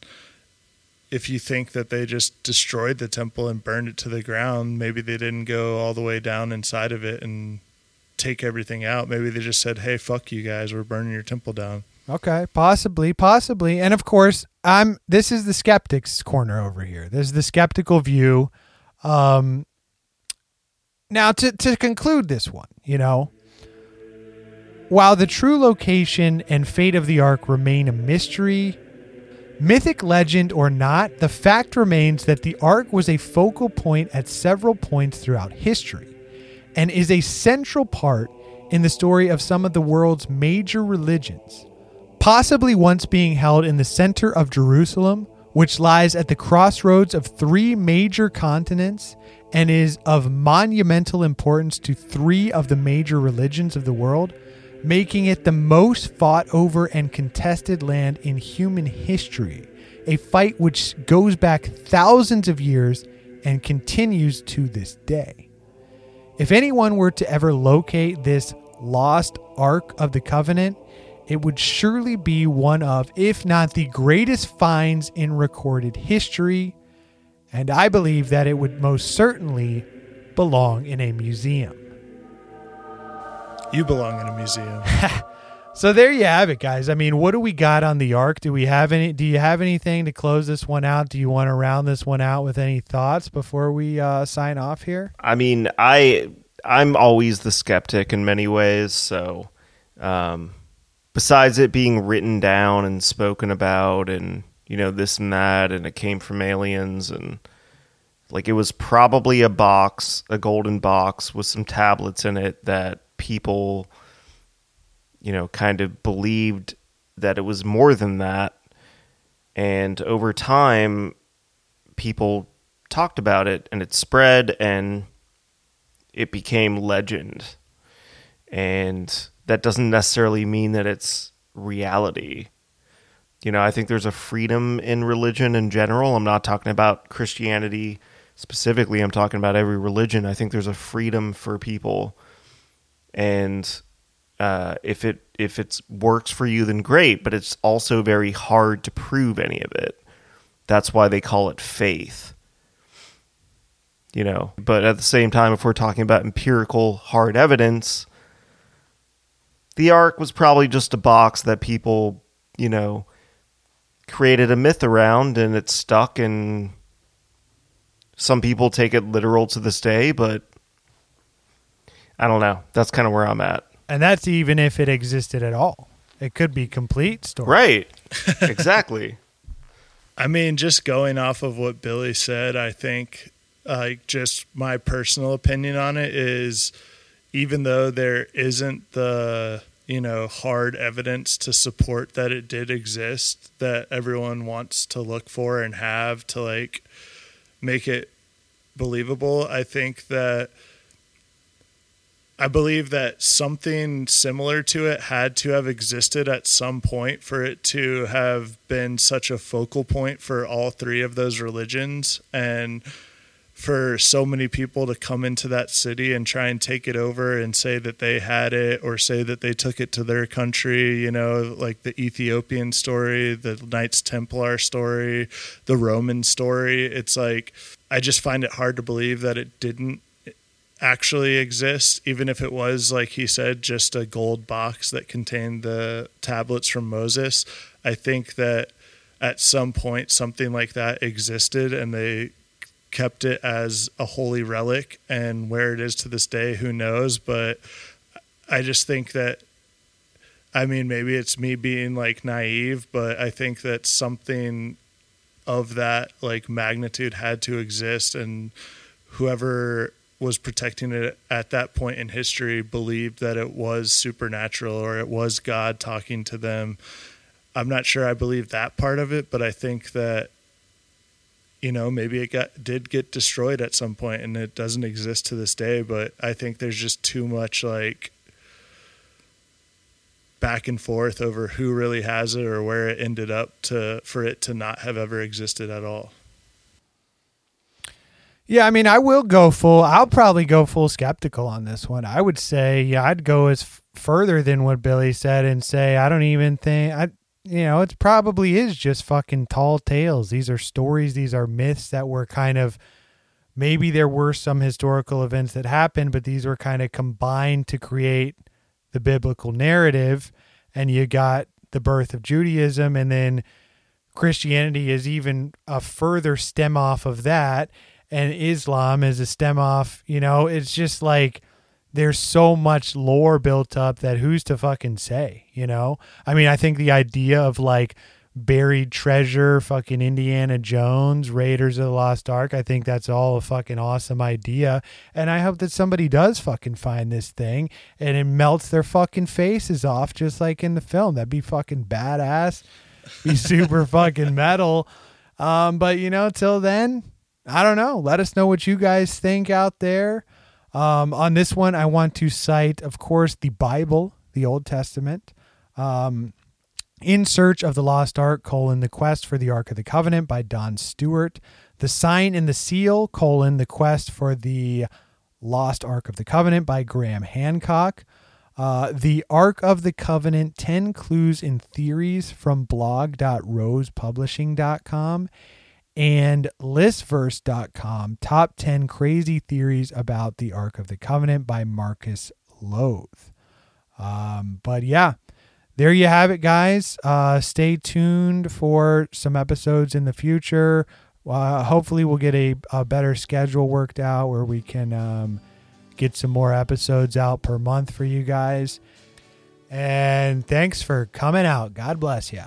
if you think that they just destroyed the temple and burned it to the ground, maybe they didn't go all the way down inside of it and take everything out. Maybe they just said, "Hey, fuck you guys, we're burning your temple down." Okay, possibly, possibly. And of course, I'm this is the skeptics corner over here. There's the skeptical view. Um now to to conclude this one, you know, while the true location and fate of the ark remain a mystery, mythic legend or not, the fact remains that the ark was a focal point at several points throughout history and is a central part in the story of some of the world's major religions possibly once being held in the center of Jerusalem, which lies at the crossroads of three major continents and is of monumental importance to three of the major religions of the world, making it the most fought over and contested land in human history, a fight which goes back thousands of years and continues to this day. If anyone were to ever locate this lost Ark of the Covenant, it would surely be one of, if not the greatest finds in recorded history, and I believe that it would most certainly belong in a museum. You belong in a museum. So there you have it, guys. I mean, what do we got on the ark? Do we have any? Do you have anything to close this one out? Do you want to round this one out with any thoughts before we uh, sign off here? I mean, I I'm always the skeptic in many ways. So, um, besides it being written down and spoken about, and you know this and that, and it came from aliens, and like it was probably a box, a golden box with some tablets in it that people, you know, kind of believed that it was more than that, and over time, people talked about it, and it spread and it became legend. And that doesn't necessarily mean that it's reality. You know, I think there's a freedom in religion in general. I'm not talking about Christianity specifically, I'm talking about every religion. I think there's a freedom for people. And uh, if it if it works for you, then great. But it's also very hard to prove any of it. That's why they call it faith you know but at the same time if we're talking about empirical hard evidence the ark was probably just a box that people you know created a myth around and it stuck and some people take it literal to this day but i don't know that's kind of where i'm at And that's even if it existed at all. It could be complete story. right exactly I mean, just going off of what Billy said, I think, like, just my personal opinion on it is even though there isn't the, you know, hard evidence to support that it did exist, that everyone wants to look for and have to, like, make it believable, I think that. I believe that something similar to it had to have existed at some point for it to have been such a focal point for all three of those religions and for so many people to come into that city and try and take it over and say that they had it or say that they took it to their country, you know, like the Ethiopian story, the Knights Templar story, the Roman story. It's like I just find it hard to believe that it didn't actually exist, even if it was, like he said, just a gold box that contained the tablets from Moses. I think that at some point something like that existed and they kept it as a holy relic. And where it is to this day, who knows? But I just think that. I mean, maybe it's me being like naive, but I think that something of that like magnitude had to exist and whoever was protecting it at that point in history believed that it was supernatural or it was God talking to them. I'm not sure I believe that part of it, but I think that you know maybe it got did get destroyed at some point and it doesn't exist to this day, but I think there's just too much like back and forth over who really has it or where it ended up to for it to not have ever existed at all. Yeah, I mean, I will go full. I'll probably go full skeptical on this one. I would say, yeah, I'd go as f- further than what Billy said and say I don't even think I. You know, it probably is just fucking tall tales. These are stories. These are myths that were kind of maybe there were some historical events that happened, but these were kind of combined to create the biblical narrative. And you got the birth of Judaism, and then Christianity is even a further stem off of that and Islam is a stem off. You know, it's just like there's so much lore built up that who's to fucking say, you know? I mean, I think the idea of like buried treasure, fucking Indiana Jones, Raiders of the Lost Ark, I think that's all a fucking awesome idea. And I hope that somebody does fucking find this thing and it melts their fucking faces off just like in the film. That'd be fucking badass. Be super fucking metal. Um, but you know, till then, I don't know. Let us know what you guys think out there. Um, on this one, I want to cite, of course, the Bible, the Old Testament. Um, in Search of the Lost Ark, colon, The Quest for the Ark of the Covenant by Don Stewart. The Sign and the Seal, colon, The Quest for the Lost Ark of the Covenant by Graham Hancock. Uh, the Ark of the Covenant 10 Clues and Theories from blog.rosepublishing.com and listverse.com top 10 crazy theories about the ark of the covenant by marcus Lowth um, but yeah there you have it, guys. Uh, stay tuned for some episodes in the future. Uh, hopefully, we'll get a, a better schedule worked out where we can um, get some more episodes out per month for you guys. And thanks for coming out. God bless you.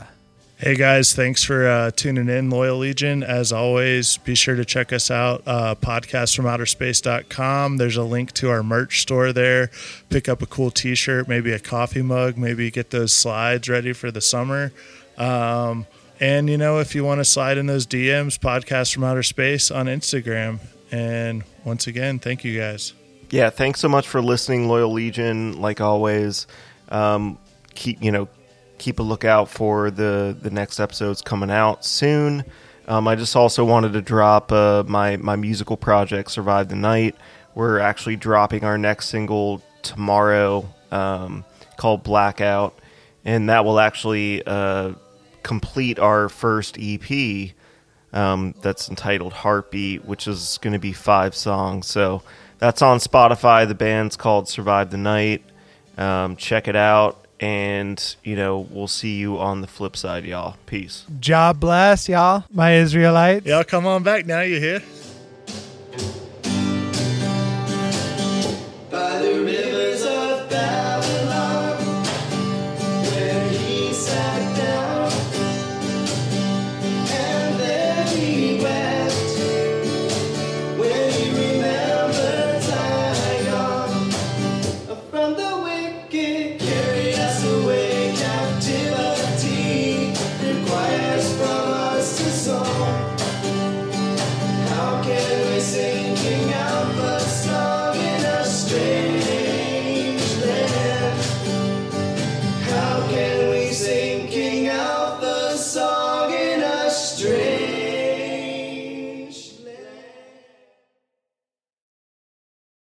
Hey guys, thanks for uh, tuning in, Loyal Legion. As always, be sure to check us out, uh, podcastfromouterspace.com. There's a link to our merch store there. Pick up a cool t shirt, maybe a coffee mug, maybe get those slides ready for the summer. Um, and, you know, if you want to slide in those DMs, Podcast from Outer Space on Instagram. And once again, thank you guys. Yeah, thanks so much for listening, Loyal Legion. Like always, um, keep you know keep a lookout for the the next episodes coming out soon. Um, I just also wanted to drop uh, my my musical project, Survive the Night. We're actually dropping our next single tomorrow, um, called Blackout, and that will actually uh, complete our first EP. Um, that's entitled Heartbeat, which is going to be five songs. So that's on Spotify. The band's called Survive the Night. Um, check it out. And, you know, we'll see you on the flip side, y'all. Peace. Job bless, y'all, my Israelites. Y'all come on back now, you hear?